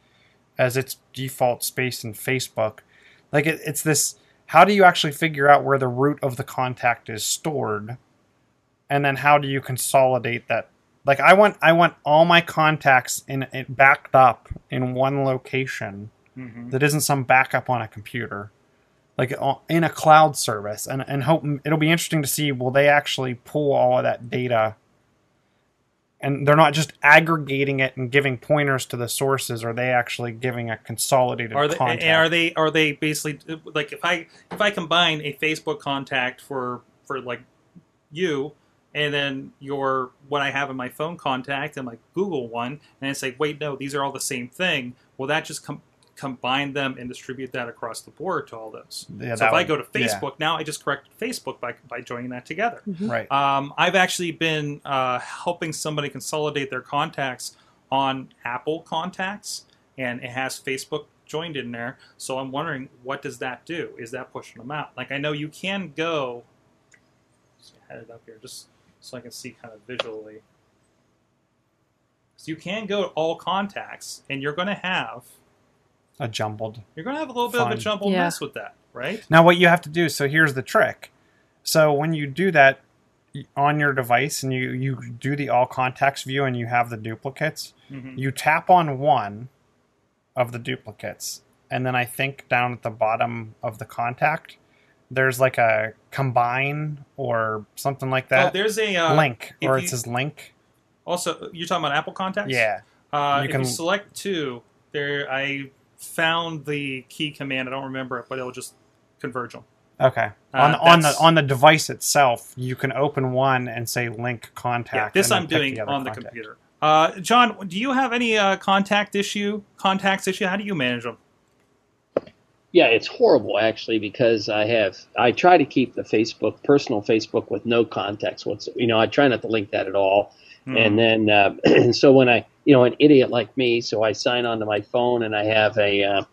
as its default space in Facebook. Like it, it's this. How do you actually figure out where the root of the contact is stored, and then how do you consolidate that? Like I want, I want all my contacts in it backed up in one location Mhm. that isn't some backup on a computer, like in a cloud service, and and hope it'll be interesting to see will they actually pull all of that data, and they're not just aggregating it and giving pointers to the sources, are they actually giving a consolidated Are they contact? are they are they basically like if I if I combine a Facebook contact for for like you and then your what I have in my phone contact and my Google one and I say wait no these are all the same thing Well, that just com- combine them and distribute that across the board to all those Yeah, so that if I go to yeah. Facebook now I just correct Facebook by by joining that together right? um, I've actually been uh, helping somebody consolidate their contacts on Apple Contacts, and it has Facebook joined in there. So I'm wondering, what does that do? Is that pushing them out? Like I know you can go. Let's head it up here just so I can see kind of visually. So you can go to all contacts, and you're going to have a jumbled. you're going to have a little bit of a jumbled Yeah. mess with that, right? Now, what you have to do. So here's the trick. So when you do that, on your device and you you do the all contacts view and you have the duplicates, Mhm. you tap on one of the duplicates, and then I think down at the bottom of the contact, there's like a combine or something like Oh, that there's a uh, link, or you- it says link. Also, you're talking about Apple Contacts. Yeah. Uh, You if can- you select two, there I found the key command. I don't remember it, but it'll just converge them. Okay. Uh, on on the on the device itself, you can open one and say link contact. Yeah, this I'm doing the on the computer. Uh, John, do you have any uh, contact issue, contacts issue? How do you manage them? Yeah, it's horrible actually because I have I try to keep the Facebook personal Facebook with no contacts. What's you know I try not to link that at all. Hmm. And then uh, so when I you know an idiot like me, so I sign onto my phone and I have a uh,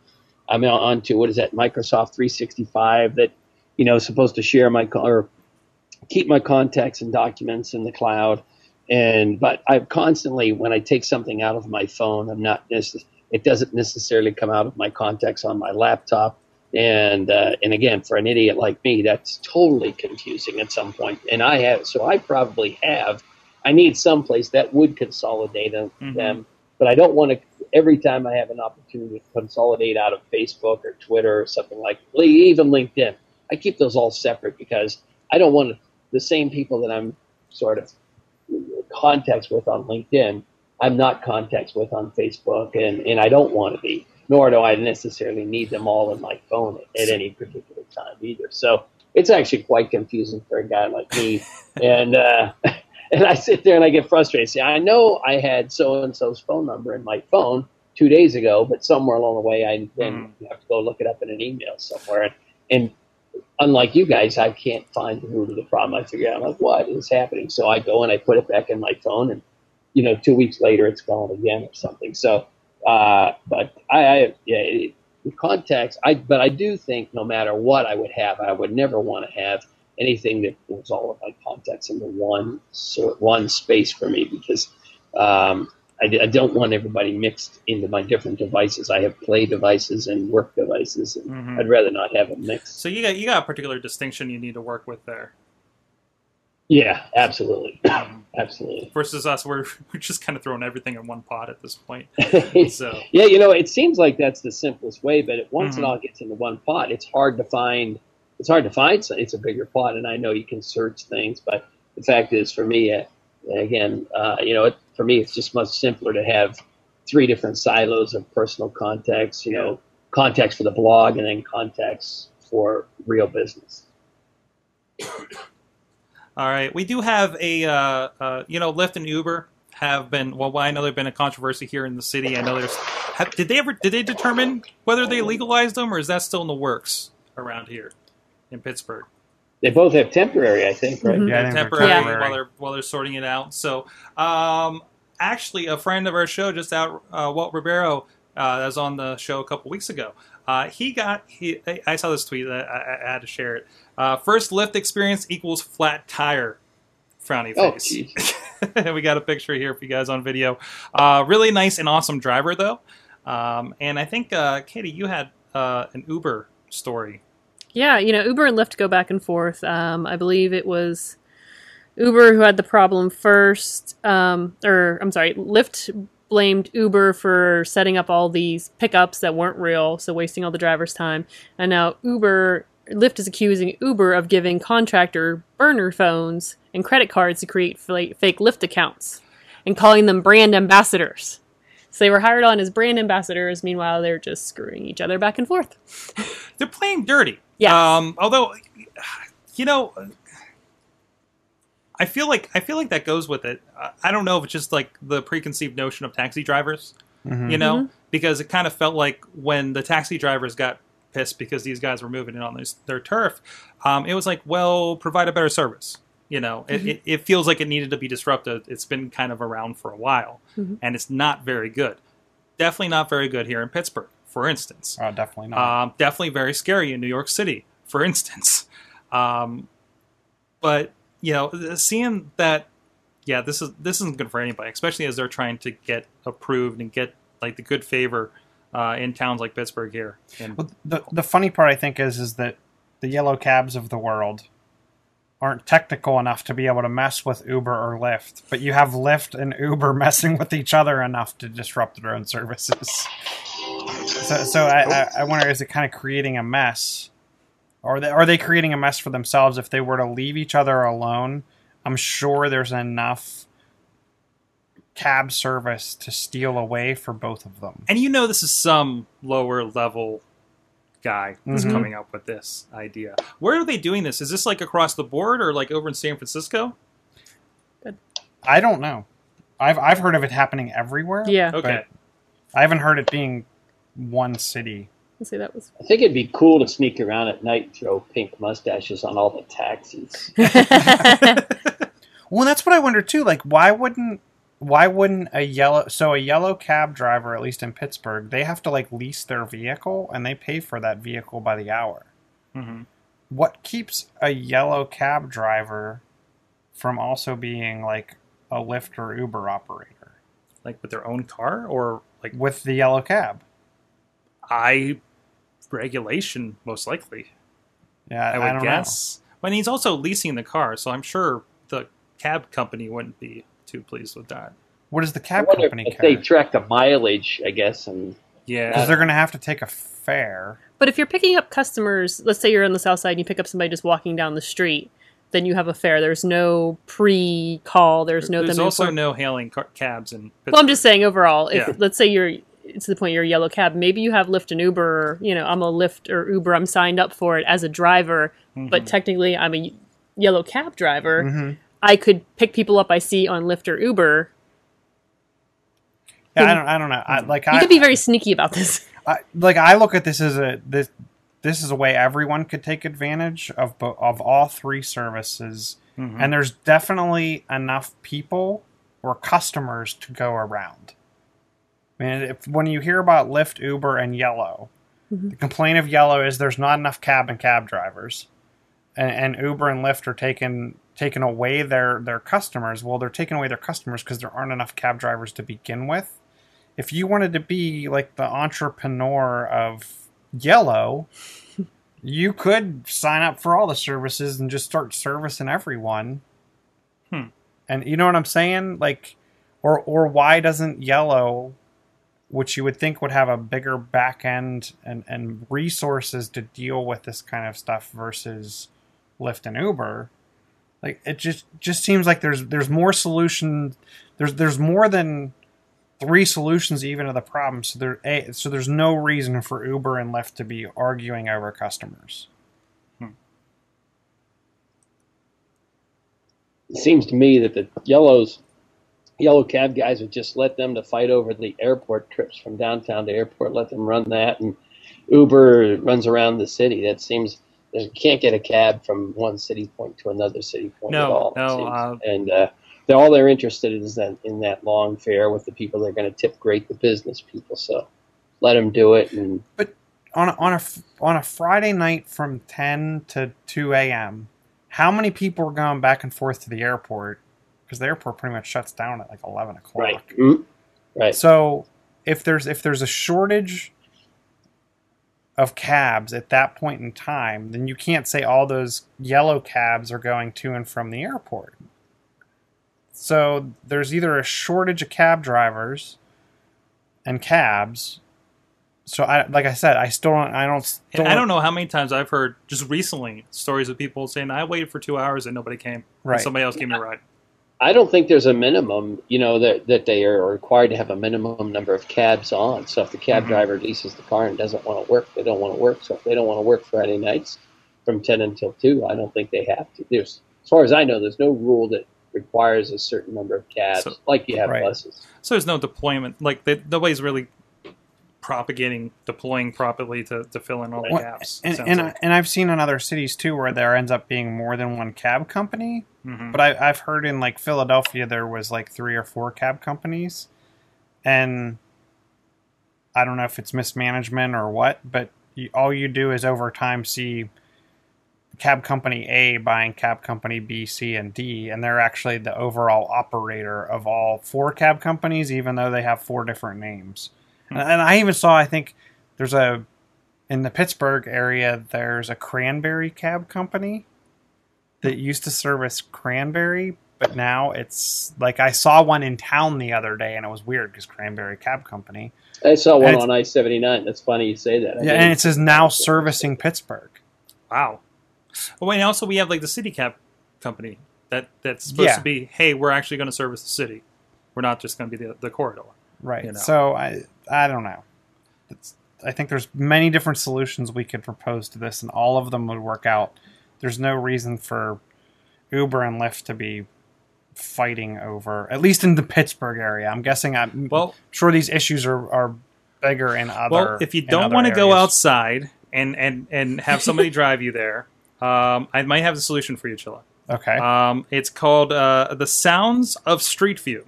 I'm on onto what is that Microsoft 365 that you know is supposed to share my or keep my contacts and documents in the cloud. And but I constantly when I take something out of my phone, I'm not necess- it doesn't necessarily come out of my contacts on my laptop. And uh, and again, for an idiot like me, that's totally confusing at some point. And I have so I probably have. I need some place that would consolidate them, Mhm. them but I don't want to. Every time I have an opportunity to consolidate out of Facebook or Twitter or something like, even LinkedIn, I keep those all separate because I don't want the same people that I'm sort of contacts with on LinkedIn. I'm not contacts with on Facebook, and, and I don't want to be. Nor do I necessarily need them all in my phone at, at any particular time either. So it's actually quite confusing for a guy like me. and uh, and I sit there and I get frustrated. See, I know I had so and so's phone number in my phone two days ago, but somewhere along the way, I then have to go look it up in an email somewhere. And, and unlike you guys, I can't find the root of the problem. I figure out like what is happening. So I go and I put it back in my phone, and you know, two weeks later, it's gone again or something. So, uh, but I, I yeah. It, the contacts, I but I do think no matter what I would have, I would never want to have anything that was all of my contacts into one sort one space for me because um, I, I don't want everybody mixed into my different devices. I have play devices and work devices, and Mhm. I'd rather not have them mixed. So you got you got a particular distinction you need to work with there. Yeah, absolutely, absolutely. Versus us, we're we're just kind of throwing everything in one pot at this point. So yeah, you know, it seems like that's the simplest way, but it, once Mhm. it all gets into one pot, it's hard to find. It's hard to find. So it's a bigger pot, and I know you can search things, but the fact is, for me, uh, again, uh, you know, it, for me, it's just much simpler to have three different silos of personal contacts. You know, contacts for the blog, and then contacts for real business. All right, we do have a uh, uh, you know Lyft and Uber have been well. I know there's been a controversy here in the city. I know there's have, did they ever did they determine whether they legalized them or is that still in the works around here in Pittsburgh? They both have temporary, I think, right? Mhm. Yeah, I temporary temporary. while they're while they're sorting it out. So, um, actually, a friend of our show just out, uh, Walt Ribeiro, uh, that was on the show a couple weeks ago. Uh, he got he. I- I saw this tweet. I, I, I had to share it. Uh, first Lyft experience equals flat tire. Frowny Oh, face. geez. we got a picture here for you guys on video. Uh, really nice and awesome driver though. Um, and I think uh, Katie, you had uh, an Uber story. Yeah, you know, Uber and Lyft go back and forth. Um, I believe it was Uber who had the problem first, um, or I'm sorry, Lyft blamed Uber for setting up all these pickups that weren't real, so wasting all the driver's time. And now Uber, Lyft is accusing Uber of giving contractor burner phones and credit cards to create fake, fake Lyft accounts and calling them brand ambassadors. So they were hired on as brand ambassadors. Meanwhile, they're just screwing each other back and forth. They're playing dirty. Yeah. Um, although, you know, I feel like I feel like that goes with it. I- I don't know if it's just like the preconceived notion of taxi drivers, Mhm. you know, because it kind of felt like when the taxi drivers got pissed because these guys were moving in on this, their turf, um, it was like, well, provide a better service. You know, it, it, it feels like it needed to be disrupted. It's been kind of around for a while, Mhm. and it's not very good. Definitely not very good here in Pittsburgh, for instance. Oh, definitely not. Um, definitely very scary in New York City, for instance. Um, but you know, seeing that, yeah, this is this isn't good for anybody, especially as they're trying to get approved and get like the good favor uh, in towns like Pittsburgh here. And Well, the the funny part I think is is that the yellow cabs of the world aren't technical enough to be able to mess with Uber or Lyft, but you have Lyft and Uber messing with each other enough to disrupt their own services. So, so I, I, I wonder, is it kind of creating a mess? Or they, are they creating a mess for themselves if they were to leave each other alone? I'm sure there's enough cab service to steal away for both of them. And you know this is some lower level guy that's Mhm. coming up with this idea. Where are they doing this? Is this like across the board or like over in San Francisco? I don't know. I've I've heard of it happening everywhere. Yeah, Okay. I haven't heard it being one city. I'll say that was. I think it'd be cool to sneak around at night and throw pink mustaches on all the taxis. Well, that's what I wonder too. Like, why wouldn't why wouldn't a yellow so a yellow cab driver, at least in Pittsburgh, they have to like lease their vehicle and they pay for that vehicle by the hour. hmm What keeps a yellow cab driver from also being like a Lyft or Uber operator Like with their own car or like with the yellow cab? I regulation most likely. Yeah, I I, would don't guess. But he's also leasing the car, so I'm sure the cab company wouldn't be too pleased with that. What does the cab company if they track the mileage, I guess, and Yeah. Because they're going to have to take a fare. But if you're picking up customers, let's say you're on the south side and you pick up somebody just walking down the street, then you have a fare. There's no pre-call. There's no There's also inform- no hailing car- cabs and. Well, I'm just saying overall. If Yeah. let's say you're it's to the point you're a yellow cab, maybe you have Lyft and Uber. Or, you know, I'm a Lyft or Uber. I'm signed up for it as a driver, Mm-hmm. but technically I'm a yellow cab driver. hmm I could pick people up I see on Lyft or Uber. Yeah, I don't. I don't know. I, like You I could be very sneaky about this. I, like I look at this as a this this is a way everyone could take advantage of of all three services, Mhm. and there's definitely enough people or customers to go around. I mean, if, when you hear about Lyft, Uber, and Yellow, the complaint of Yellow is there's not enough cab and cab drivers, and, and Uber and Lyft are taking taking away their their customers. Well, they're taking away their customers because there aren't enough cab drivers to begin with. If you wanted to be like the entrepreneur of Yellow, you could sign up for all the services and just start servicing everyone. Hmm. And you know what I'm saying? Like, or or why doesn't Yellow, which you would think would have a bigger back end and and resources to deal with this kind of stuff versus Lyft and Uber? Like it just just seems like there's there's more solution. There's there's more than three solutions even to the problem. So there a, so there's no reason for Uber and Lyft to be arguing over customers. Hmm. it seems to me that the yellows, yellow cab guys would just let them to fight over the airport trips from downtown to airport. Let them run that, and Uber runs around the city. That seems you can't get a cab from one city point to another city point No, at all. it no, uh, and uh, they're, all they're interested in is that in that long fare with the people they're going to tip great the business people. So let them do it, and but On a, on a on a Friday night from 10 to 2 a.m., how many people are going back and forth to the airport? Because the airport pretty much shuts down at like 11 o'clock. right, Mm, right. So if there's if there's a shortage of cabs at that point in time, then you can't say all those yellow cabs are going to and from the airport. So there's either a shortage of cab drivers and cabs. So I like I said, I still don't I don't still I don't know how many times I've heard just recently stories of people saying I waited for two hours and nobody came. And somebody else gave me a ride. I don't think there's a minimum, you know, that, that they are required to have a minimum number of cabs on. So if the cab Mhm. driver leases the car and doesn't want to work, they don't want to work. So if they don't want to work Friday nights from 10 until 2, I don't think they have to. There's, as far as I know, there's no rule that requires a certain number of cabs, So- like you have Right. buses. So there's no deployment. Like they, nobody's really propagating, deploying properly to, to fill in all the Well, gaps. and and, like. And I've seen in other cities too where there ends up being more than one cab company. Mhm. But I, I've heard in like Philadelphia there was like three or four cab companies, and I don't know if it's mismanagement or what, but you, all you do is over time see cab company A buying cab company B, C, and D, and they're actually the overall operator of all four cab companies, even though they have four different names. And, and I even saw, I think there's a in the Pittsburgh area, there's a cranberry cab company that used to service Cranberry, but now it's like I saw one in town the other day, and it was weird because Cranberry Cab Company. I saw one on I seventy nine. That's funny you say that. I Yeah, mean, and it says now servicing Pittsburgh. Wow. Oh, wait, and also we have like the city cap company that that's supposed Yeah. to be, hey, we're actually going to service the city. We're not just going to be the, the corridor. Right. You know. So I I don't know. It's, I think there's many different solutions we could propose to this, and all of them would work out. There's no reason for Uber and Lyft to be fighting over, at least in the Pittsburgh area. I'm guessing. I'm Well, sure these issues are, are bigger in other. well, if you don't want to go outside and and and have somebody drive you there, um, I might have a solution for you, Chilla. okay. Um, it's called uh, the Sounds of Street View.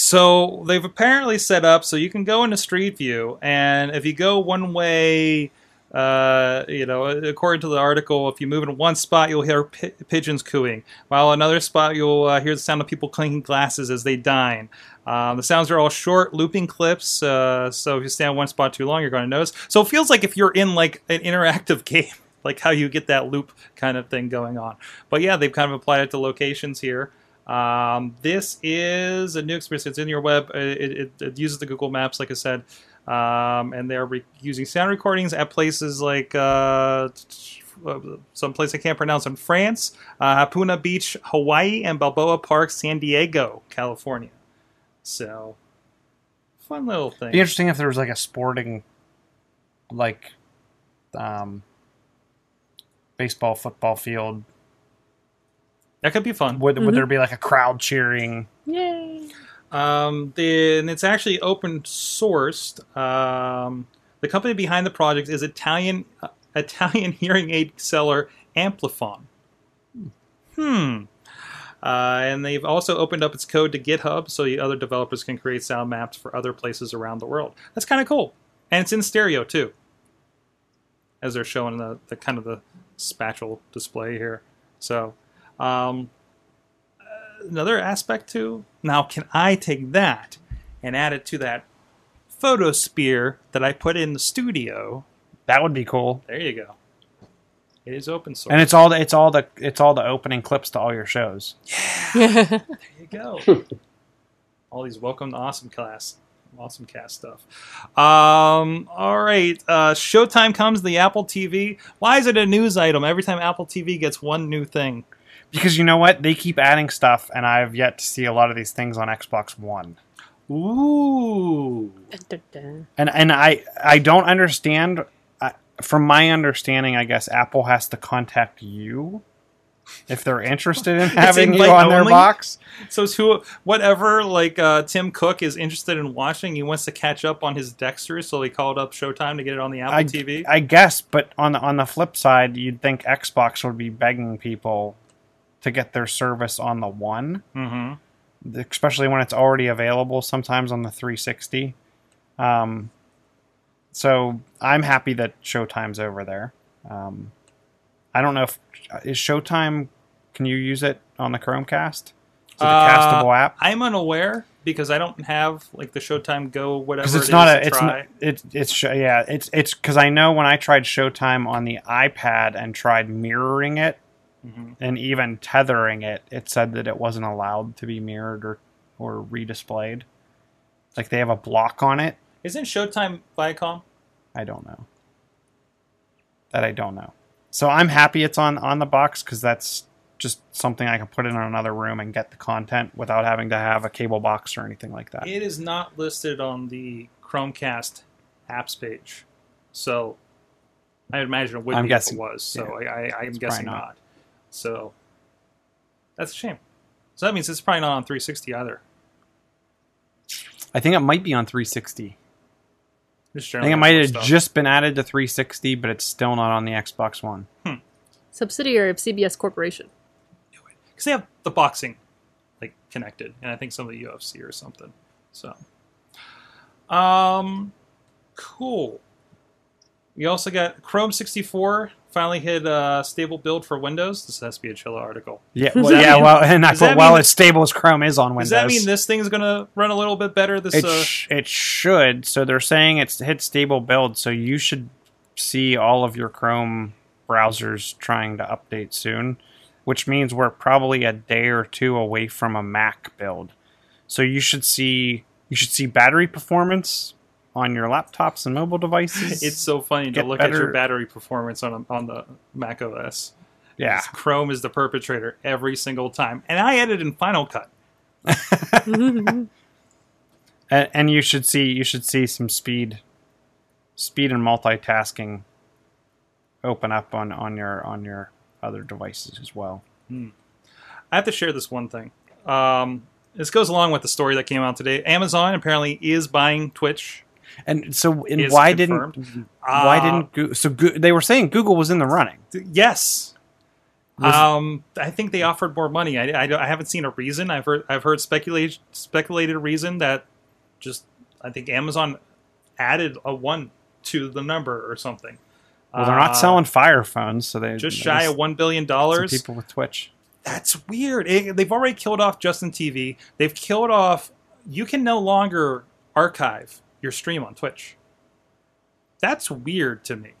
So they've apparently set up so you can go into Street View, and if you go one way, uh, you know, according to the article, if you move in one spot, you'll hear pi- pigeons cooing, while another spot you'll uh, hear the sound of people clinking glasses as they dine. Um, the sounds are all short, looping clips. Uh, so if you stay on one spot too long, you're going to notice. So it feels like if you're in like an interactive game, like how you get that loop kind of thing going on. But yeah, they've kind of applied it to locations here. Um, this is a new experience. It's in your web. Uh, It, it, it uses the Google Maps, like I said, um, and they're re- using sound recordings at places like uh, some place I can't pronounce in France, uh, Hapuna Beach, Hawaii, and Balboa Park, San Diego, California. So, fun little thing. Be interesting if there was like a sporting, like, um, baseball, football field. That could be fun. Would Mhm. would there be like a crowd cheering? Yay! Um, then it's actually open sourced. Um, the company behind the project is Italian uh, Italian hearing aid seller Amplifon. Hmm. Uh, and they've also opened up its code to GitHub so the other developers can create sound maps for other places around the world. That's kind of cool, and it's in stereo too, as they're showing the, the kind of the spatial display here. So, um, another aspect too. Now, can I take that and add it to that photosphere that I put in the studio? That would be cool. There you go. It is open source. And it's all the it's all the it's all the opening clips to all your shows. Yeah, there you go. all these welcome to awesome class. Awesome cast stuff. Um, all right. Uh, Showtime comes the Apple TV. Why is it a news item every time Apple TV gets one new thing? Because you know what? They keep adding stuff and I've yet to see a lot of these things on Xbox One. Ooh. And and I I don't understand I, from my understanding, I guess Apple has to contact you if they're interested in having you invite on their box. So it's who, whatever, like uh, Tim Cook is interested in watching, he wants to catch up on his Dexter, so he called up Showtime to get it on the Apple I, TV. I guess, but on the on the flip side, you'd think Xbox would be begging people to get their service on the one, mm-hmm. especially when it's already available sometimes on the 360. Um, so I'm happy that Showtime's over there. Um, I don't know if is Showtime. Can you use it on the Chromecast? Is it a Uh, castable app? I'm unaware because I don't have like the Showtime Go whatever. Because it's it not is a. It's not. It's it's yeah. It's it's because I know when I tried Showtime on the iPad and tried mirroring it Mhm. and even tethering it, it said that it wasn't allowed to be mirrored or or redisplayed. Like they have a block on it. Isn't Showtime Viacom? I don't know. That I don't know. So I'm happy it's on on the box because that's just something I can put in another room and get the content without having to have a cable box or anything like that. It is not listed on the Chromecast apps page, so I imagine it would I'm be guessing- if it was. So yeah. I, I, I'm guessing not. not. So that's a shame. So that means it's probably not on 360 either. I think it might be on 360. Just I think it might have stuff. just been added to 360, but it's still not on the Xbox One. Subsidiary of CBS Corporation. because they have the boxing like connected, and I think some of the UFC or something. So, um, cool. We also got Chrome 64 finally hit uh, stable build for Windows. This has to be a Chilla article. Yeah, well, that yeah. mean- well, and I does that put well mean- as stable as Chrome is on Windows. Does that mean this thing's gonna run a little bit better? This It, uh, sh- it should. So they're saying it's hit stable build. So you should see all of your Chrome browsers trying to update soon. which means we're probably a day or two away from a Mac build. So you should see you should see battery performance on your laptops and mobile devices. It's so funny to Get look at your battery performance on on the Mac OS. yeah. Chrome is the perpetrator every single time, and I edit in Final Cut. and, and you should see you should see some speed speed and multitasking open up on on your on your other devices as well I have to share this one thing. Um, this goes along with the story that came out today. Amazon apparently is buying Twitch. And so and why confirmed. didn't why Uh, didn't Goo- so Goo- they were saying google was in the running Yes. Was- um, I think they offered more money. I, I, I haven't seen a reason. I've heard I've heard speculate speculated reason that just I think Amazon added a one to the number or something. well they're not Uh, selling fire phones so they just shy of one billion dollars. people with twitch That's weird. It- they've already killed off Justin TV. They've killed off. You can no longer archive your stream on Twitch. That's weird to me.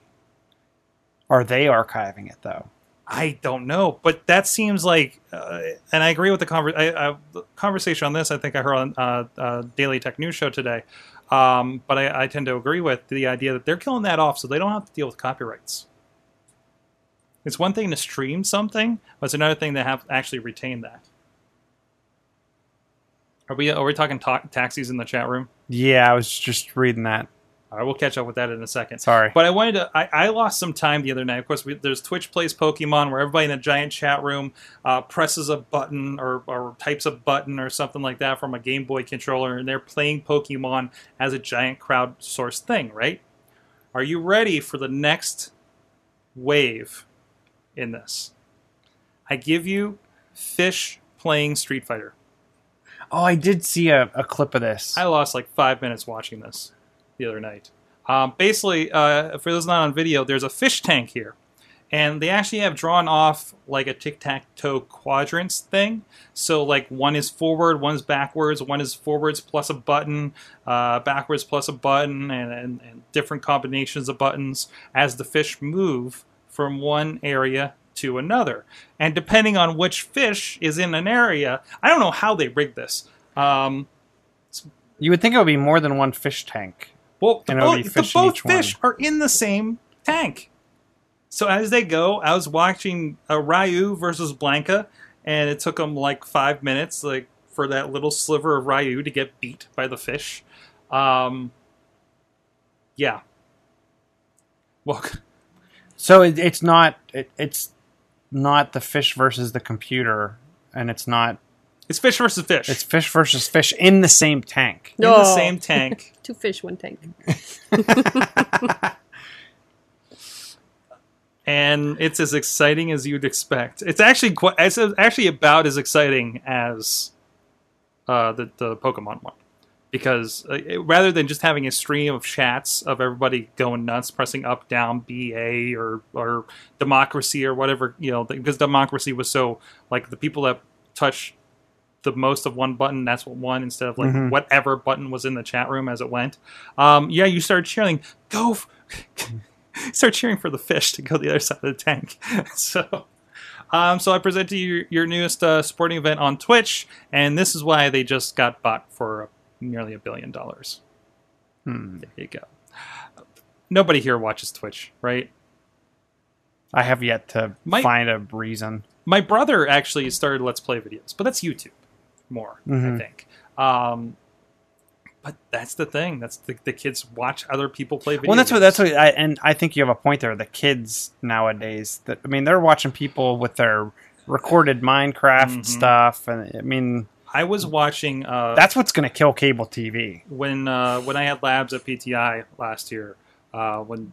are they archiving it though I don't know, but that seems like, uh, and I agree with the, conver- I, I, the conversation on this. I think I heard on uh, uh, Daily Tech News Show today, um, but I, I tend to agree with the idea that they're killing that off, so they don't have to deal with copyrights. It's one thing to stream something, but it's another thing to have actually retain that. Are we are we talking ta- taxis in the chat room? yeah i was just reading that All right, we'll catch up with that in a second. sorry But I wanted to. I, I lost some time the other night. Of course, we, there's Twitch plays Pokemon, where everybody in a giant chat room uh, presses a button or, or types a button or something like that from a Game Boy controller, and they're playing Pokemon as a giant crowd crowdsourced thing. Right? Are you ready for the next wave in this? I give you Fish playing Street Fighter. Oh i did see a, a clip of this I lost like five minutes watching this the other night. Um, basically, uh, for those not on video, there's a fish tank here. And they actually have drawn off like a tic tac toe quadrants thing. So, like, one is forward, one's backwards, one is forwards plus a button, uh, backwards plus a button, and, and, and different combinations of buttons as the fish move from one area to another. And depending on which fish is in an area, I don't know how they rigged this. Um, you would think it would be more than one fish tank Well, the, And it'll both, fish in both each one. are in the same tank. So as they go, I was watching uh, Ryu versus Blanka, and it took them like five minutes, like for that little sliver of Ryu to get beat by the fish. Um, yeah. Well, So it, it's not it, it's not the fish versus the computer, and it's not it's fish versus fish. it's fish versus fish in the same tank. in the same tank. Two fish, one tank. and it's as exciting as you'd expect. It's actually quite, it's actually about as exciting as uh, the the Pokemon one, because uh, rather than just having a stream of chats of everybody going nuts, pressing up, down, B, A, or or democracy or whatever, you know, because democracy was so like the people that touch the most of one button, that's what won instead of like Mhm. whatever button was in the chat room as it went. Um, yeah, you started cheering, go. F- start cheering for the fish to go the other side of the tank. so, um, so I present to you your, your newest uh, sporting event on Twitch, and this is why they just got bought for nearly a billion dollars. Hmm. There you go. Nobody here watches Twitch, right? I have yet to My- find a reason. My brother actually started Let's Play videos, but that's YouTube more, I Mhm. think. Um, but that's the thing. That's the, the kids watch other people play video. Well, that's what that's what I and I think you have a point there. The kids nowadays, that I mean, they're watching people with their recorded Minecraft Mhm. stuff, and I mean, I was watching. Uh, that's what's going to kill cable TV. when uh, when I had labs at PTI last year, uh, when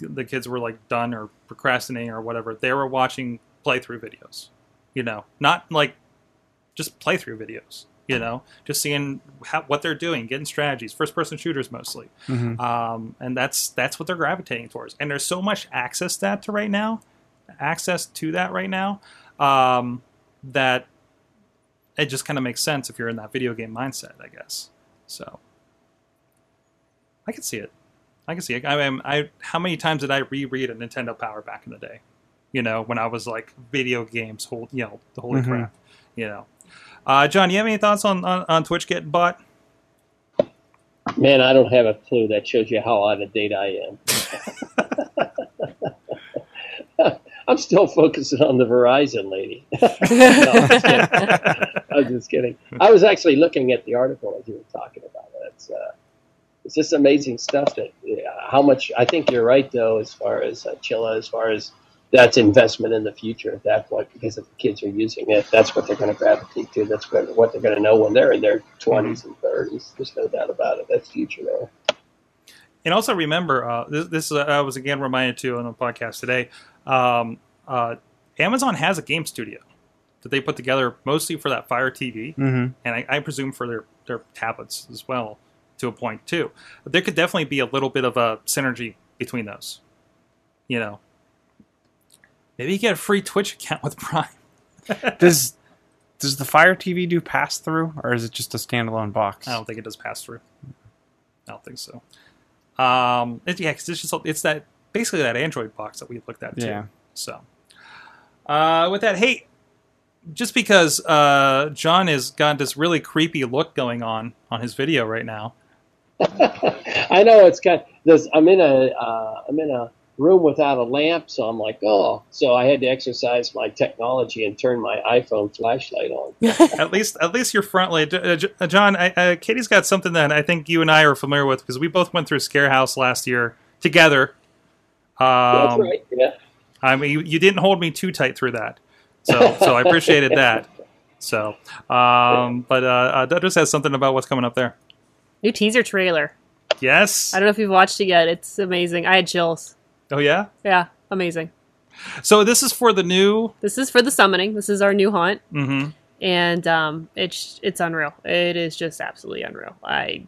the kids were like done or procrastinating or whatever, they were watching playthrough videos. You know, not like just playthrough videos. You know, just seeing how, what they're doing, getting strategies, first person shooters mostly, Mhm. um, and that's that's what they're gravitating towards. And there's so much access to that to right now, access to that right now, um, that it just kind of makes sense if you're in that video game mindset, I guess. So I can see it. I can see it. I mean, I how many times did I reread a Nintendo Power back in the day? You know, when I was like video games, hold you know, the holy Mhm. crap. You know, uh, John, you have any thoughts on, on on Twitch getting bought? Man, I don't have a clue. That shows you how out of date I am. I'm still focusing on the Verizon lady. no, I'm just kidding. I'm just kidding. I was actually looking at the article as you were talking about it. It's, uh, it's just amazing stuff. That yeah, how much I think you're right though, as far as uh, Chilla, as far as that's investment in the future at that point because if the kids are using it, that's what they're going to gravitate to. That's what what they're going to know when they're in their 20s and 30s. There's no doubt about it. That's future there. And also remember, uh, this, this uh, I was again reminded to on the podcast today. Um, uh, Amazon has a game studio that they put together mostly for that Fire TV, Mm-hmm. and I, I presume for their their tablets as well to a point too. There could definitely be a little bit of a synergy between those. You know, maybe you get a free Twitch account with Prime. Does does the Fire TV do pass through, or is it just a standalone box? I don't think it does pass through. I don't think so. Um, it, yeah, 'cause it's just it's that basically that Android box that we looked at too. Yeah. So, uh, with that, hey, just because uh, John has got this really creepy look going on on his video right now. I know it's kind. This I'm in a uh, I'm in a room without a lamp, so I'm like, oh, so I had to exercise my technology and turn my iPhone flashlight on. at least, at least your front light, uh, uh, John. I, uh, Katie's got something that I think you and I are familiar with because we both went through Scare House last year together. Um, That's right. Yeah. I mean, you, you didn't hold me too tight through that, so so I appreciated that. So, um, but uh, uh, Dutters has something about what's coming up there. New teaser trailer. Yes. I don't know if you've watched it yet. It's amazing. I had chills. Oh yeah. Yeah, amazing. So this is for the new. This is for the summoning. This is our new haunt, mm-hmm. and um, it's it's unreal. It is just absolutely unreal. I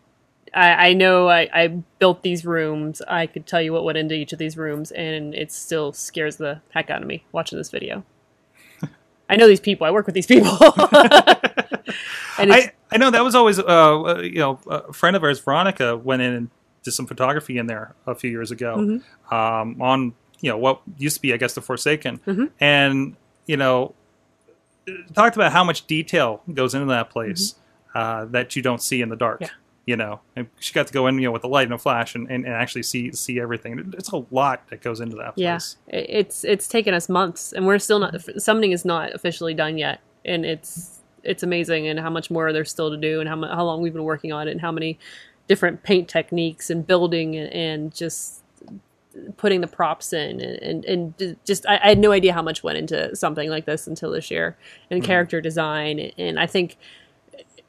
I, I know I, I built these rooms. I could tell you what went into each of these rooms, and it still scares the heck out of me watching this video. I know these people. I work with these people. and I I know that was always uh, uh, you know a friend of ours, Veronica, went in and did some photography in there a few years ago Mm-hmm. um, on you know what used to be I guess the Forsaken, Mhm. and you know talked about how much detail goes into that place uh, that you don't see in the dark. Mm-hmm. Yeah. You know, and she got to go in, you know, with the light and a flash, and, and, and actually see see everything. It's a lot that goes into that yeah, place. it's it's taken us months, and we're still not. Summoning is not officially done yet, and it's it's amazing, and how much more there's still to do, and how how long we've been working on it, and how many different paint techniques and building, and, and just putting the props in, and and, and just I, I had no idea how much went into something like this until this year, and hmm. character design, and I think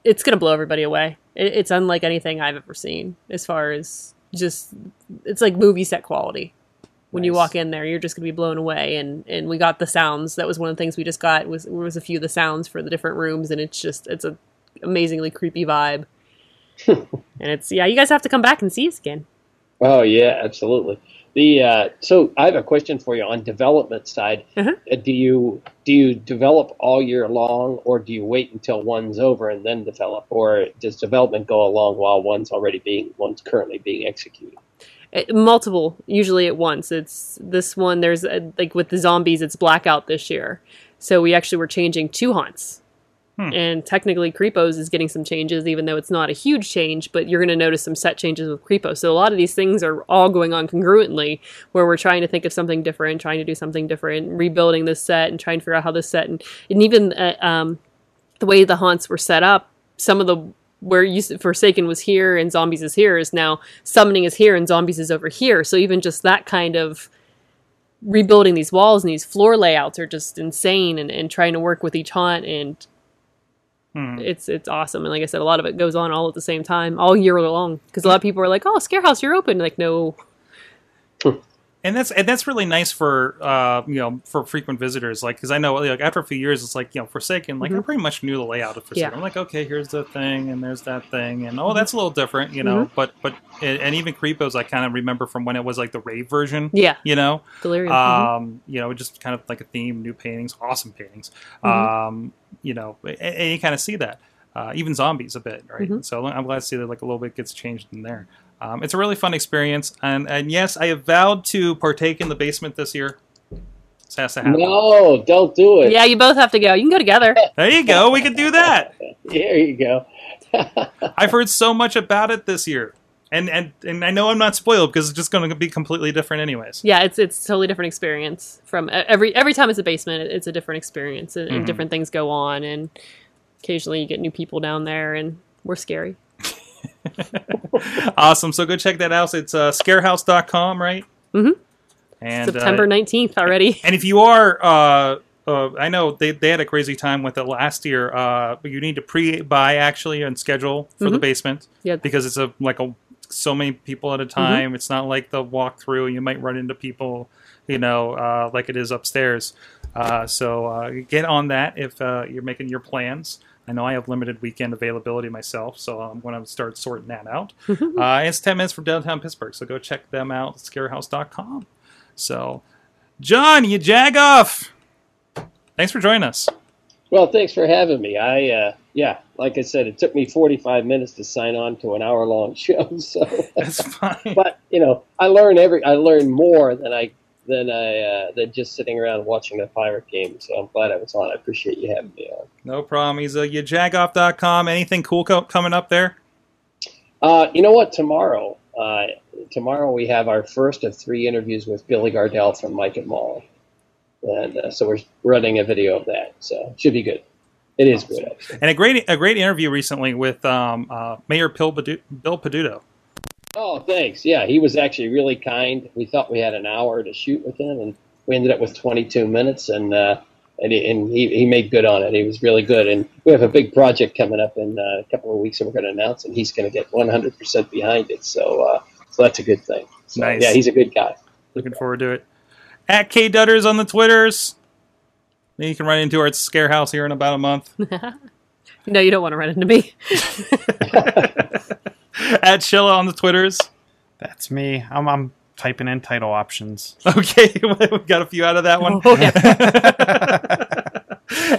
it's gonna blow everybody away. It, it's unlike anything I've ever seen as far as just it's like movie set quality. When you walk in there you're just going to be blown away. And and we got the sounds. That was one of the things we just got was was a few of the sounds for the different rooms. And it's just it's a amazingly creepy vibe. And it's yeah you guys have to come back and see us again. Oh yeah, absolutely. The uh, so I have a question for you on development side. Uh-huh. Uh, Do you do you develop all year long, or do you wait until one's over and then develop, or does development go along while one's already being one's currently being executed? It- multiple usually at once it's this one there's a, like with the zombies it's blackout this year so we actually were changing two haunts Hmm. and technically creepos is getting some changes even though it's not a huge change but you're going to notice some set changes with creepo so a lot of these things are all going on congruently where we're trying to think of something different trying to do something different rebuilding this set and trying to figure out how this set and, and even uh, um, the way the haunts were set up some of the where you Forsaken was here and Zombies is here is now Summoning is here and Zombies is over here. So even just that kind of rebuilding these walls and these floor layouts are just insane and, and trying to work with each haunt and Hmm. it's it's awesome. And like I said, a lot of it goes on all at the same time, all year long. Because a lot of people are like, "Oh, Scare House, you're open." Like, no, and that's and that's really nice for uh you know for frequent visitors like because i know like after a few years it's like you know forsaken like i pretty much knew the layout of forsaken Yeah. i'm like okay here's the thing and there's that thing and oh that's a little different you know? But but and, and even creepos i kind of remember from when it was like the rave version yeah, you know? Delirium. mhm. um you know just kind of like a theme new paintings awesome paintings. Mhm. um you know and, and you kind of see that uh, even zombies a bit right? So i'm glad to see that like a little bit gets changed in there um, it's a really fun experience and and yes i have vowed to partake in the basement this year This has to happen. No, don't do it. Yeah, you both have to go. You can go together. There you go. We could do that. There you go. I've heard so much about it this year, and and and I know I'm not spoiled because it's just going to be completely different, anyways. Yeah, it's it's a totally different experience from every every time it's a basement. It's a different experience, and, and Mhm. different things go on, and occasionally you get new people down there, and we're scary. awesome. So go check that out. It's uh, scarehouse.com, right? Mm Mhm. And uh, September nineteenth already. And if you are, uh, uh, I know they, they had a crazy time with it last year. Uh, but you need to pre-buy actually and schedule for the Mhm. basement Yeah. because it's a like a so many people at a time. It's not like the walkthrough. You might run into people, you know, uh, like it is upstairs. Uh, so uh, get on that if uh, you're making your plans. I know I have limited weekend availability myself, so I'm going to start sorting that out. uh, it's 10 minutes from downtown Pittsburgh, so go check them out at scarehouse.com. So, John, you jag off. Thanks for joining us. Well, thanks for having me. I, uh, yeah, like I said, it took me 45 minutes to sign on to an hour long show. So, That's fine. but you know, I learn every, I learn more than I, than I, uh, than just sitting around watching the pirate game. So I'm glad I was on. I appreciate you having me on. No problem. He's a yajagoff.com. Anything cool co- coming up there? Uh, you know what? Tomorrow, uh, tomorrow we have our first of three interviews with Billy Gardell from Mike and Molly, and uh, so we're running a video of that. So it should be good. It is good. Actually. And a great a great interview recently with um, uh, Mayor Bill Peduto. Oh, thanks. Yeah, he was actually really kind. We thought we had an hour to shoot with him, and we ended up with 22 minutes, and uh, and, he, and he, he made good on it. He was really good, and we have a big project coming up in uh, a couple of weeks that we're going to announce, and he's going to get 100% behind it. So, uh, so that's a good thing. So, Nice. Yeah, he's a good guy. Looking forward to it. At K Dutters on the Twitters. Then you can run into our Scarehouse here in about a month. No, you don't want to run into me. At Shilla on the Twitters. That's me. I'm, I'm typing in title options. Okay, we got a few out of that one. Oh, yeah.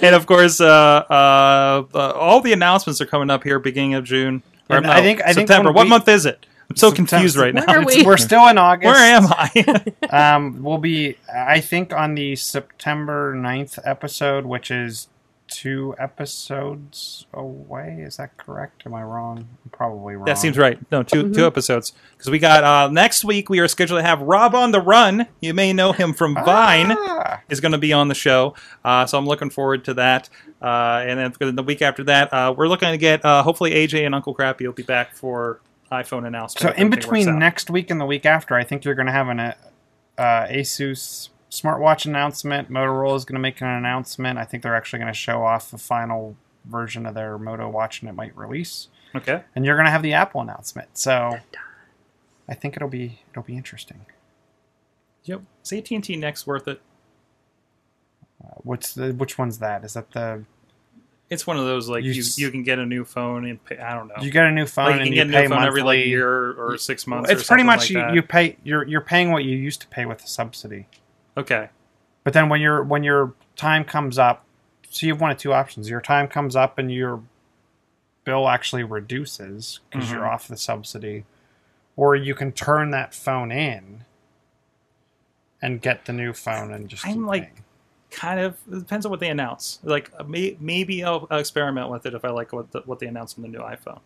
and of course, uh, uh, uh, all the announcements are coming up here beginning of June. Or no, I think- I September. when what we- month is it? I'm so September. confused right now. Where are we? We're still in August. Where am I? Um, we'll be, I think, on the September 9th episode, which is two episodes away. Is that correct? Am I wrong? I'm probably wrong. that seems right. No, 2 Mm-hmm. two episodes because we got uh, next week. We are scheduled to have Rob on the Run. You may know him from Vine. Ah, is going to be on the show. Uh, so I'm looking forward to that. Uh, and then for the week after that, uh, we're looking to get uh, hopefully AJ and Uncle Crappy will be back for iPhone announcement. so in between next week and the week after, I think you're going to have an uh, Asus smartwatch announcement. Motorola is going to make an announcement. I think they're actually going to show off the final version of their Moto watch and it might release. Okay. And you're going to have the Apple announcement. So I think it'll be it'll be interesting. Yep. Is AT&T next worth it? Uh, what's the which one's that? Is that the It's one of those like You you, s- you can get a new phone and pay, I don't know. you get a new phone like you and can you get a pay new phone every like year or six months. It's or pretty much like you, that. you pay you're you're paying what you used to pay with the subsidy. Okay. But then when your when your time comes up, so you have one of two options. Your time comes up and your bill actually reduces because you're Mhm. off the subsidy, or you can turn that phone in and get the new phone and just. I'm like- paying. Kind of it depends on what they announce. Like may, maybe I'll, I'll experiment with it if I like what the, what they announce on the new iPhone.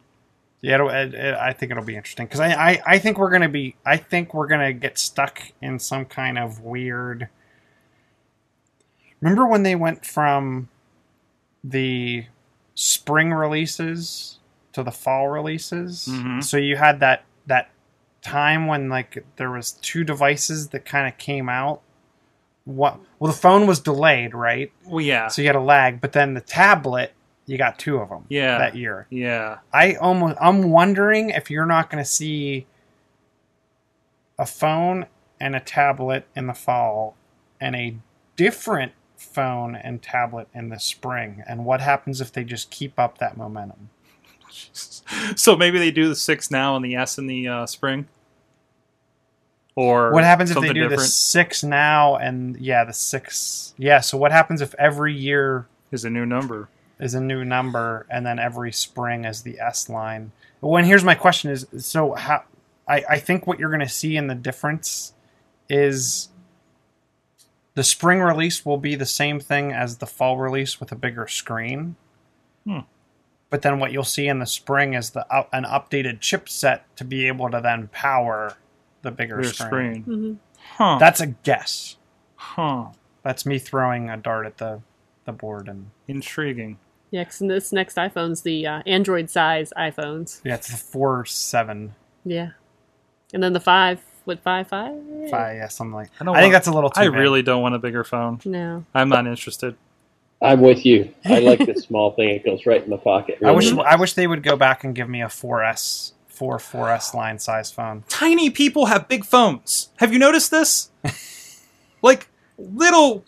Yeah, it'll, it, it, I think it'll be interesting because I, I, I think we're gonna be I think we're gonna get stuck in some kind of weird. Remember when they went from the spring releases to the fall releases? Mhm. So you had that that time when like there was two devices that kind of came out. What? Well, the phone was delayed, right? Well, yeah, So you had a lag, but then the tablet, you got two of them. Yeah. that year. yeah. I almost I'm wondering if you're not going to see a phone and a tablet in the fall and a different phone and tablet in the spring and what happens if they just keep up that momentum So maybe they do the six now and the S in the uh, spring. Or what happens if they do the 6 now and yeah the 6 yeah so what happens if every year is a new number. Is a new number and then every spring is the S line. When here's my question is so how I, I think what you're gonna see in the difference is The spring release will be the same thing as the fall release with a bigger screen. Hmm. But then what you'll see in the spring is the up, an updated chipset to be able to then power the bigger Bigger screen. screen. Mhm. Huh. That's a guess. huh. That's me throwing a dart at the, the board and Intriguing. Yeah, 'cause this next iPhone's the uh, Android size iPhones. yeah, it's the four seven Yeah, and then the five, what five five? five, yeah, something like. I I, don't think want- that's a little too. I big. really don't want a bigger phone. No, I'm not interested. I'm with you. I like this small thing. It goes right in the pocket. I wish. I wish they would go back and give me a 4S four 4S line size phone. Tiny people have big phones. Have you noticed this? like little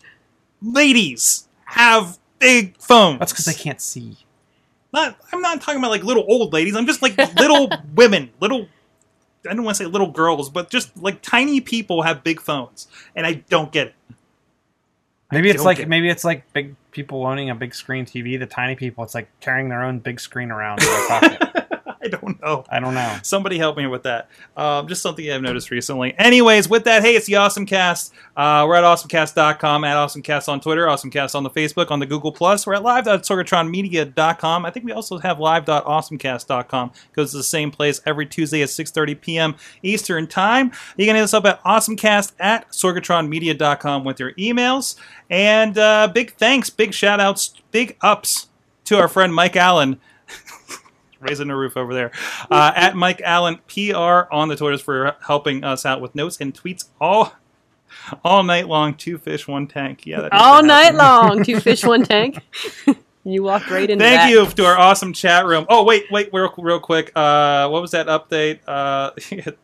ladies have big phones. That's because they can't see. Not. I'm not talking about like little old ladies. I'm just like little women, little. I don't want to say little girls, but just like tiny people have big phones, and I don't get it. Maybe it's like maybe it's like big people owning a big screen TV. The tiny people, it's like carrying their own big screen around in their pocket. I don't know. I don't know. Somebody help me with that. Um, just something I've noticed recently. Anyways, with that, hey, it's the Awesome Cast. Uh, we're at awesomecast.com, at awesomecast on Twitter, awesomecast on the Facebook, on the Google Plus. We're at live.sorgatronmedia.com. I think we also have live.awesomecast.com because it's the same place every Tuesday at 6.30 p.m. Eastern Time. You can hit us up at awesomecast at sorgatronmedia.com with your emails. And uh, big thanks, big shout outs, big ups to our friend Mike Allen raising the roof over there. Uh, at Mike Allen PR on the Twitters for helping us out with notes and tweets all all night long. Two fish, one tank. Yeah, that all night long, two fish, one tank. you walked right into Thank that. you to our awesome chat room. Oh wait, wait, real, real quick. Uh, what was that update? Uh,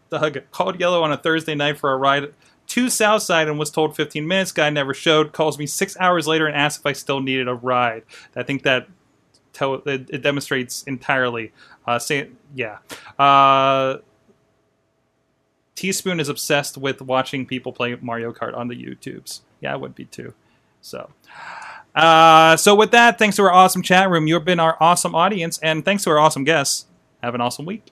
Doug called Yellow on a Thursday night for a ride to Southside and was told 15 minutes. Guy never showed. Calls me six hours later and asks if I still needed a ride. I think that tell it, it demonstrates entirely. Uh, say yeah. Uh, Teaspoon is obsessed with watching people play Mario Kart on the YouTubes. Yeah, I would be too. So. Uh, so with that, thanks to our awesome chat room, you've been our awesome audience, and thanks to our awesome guests. Have an awesome week.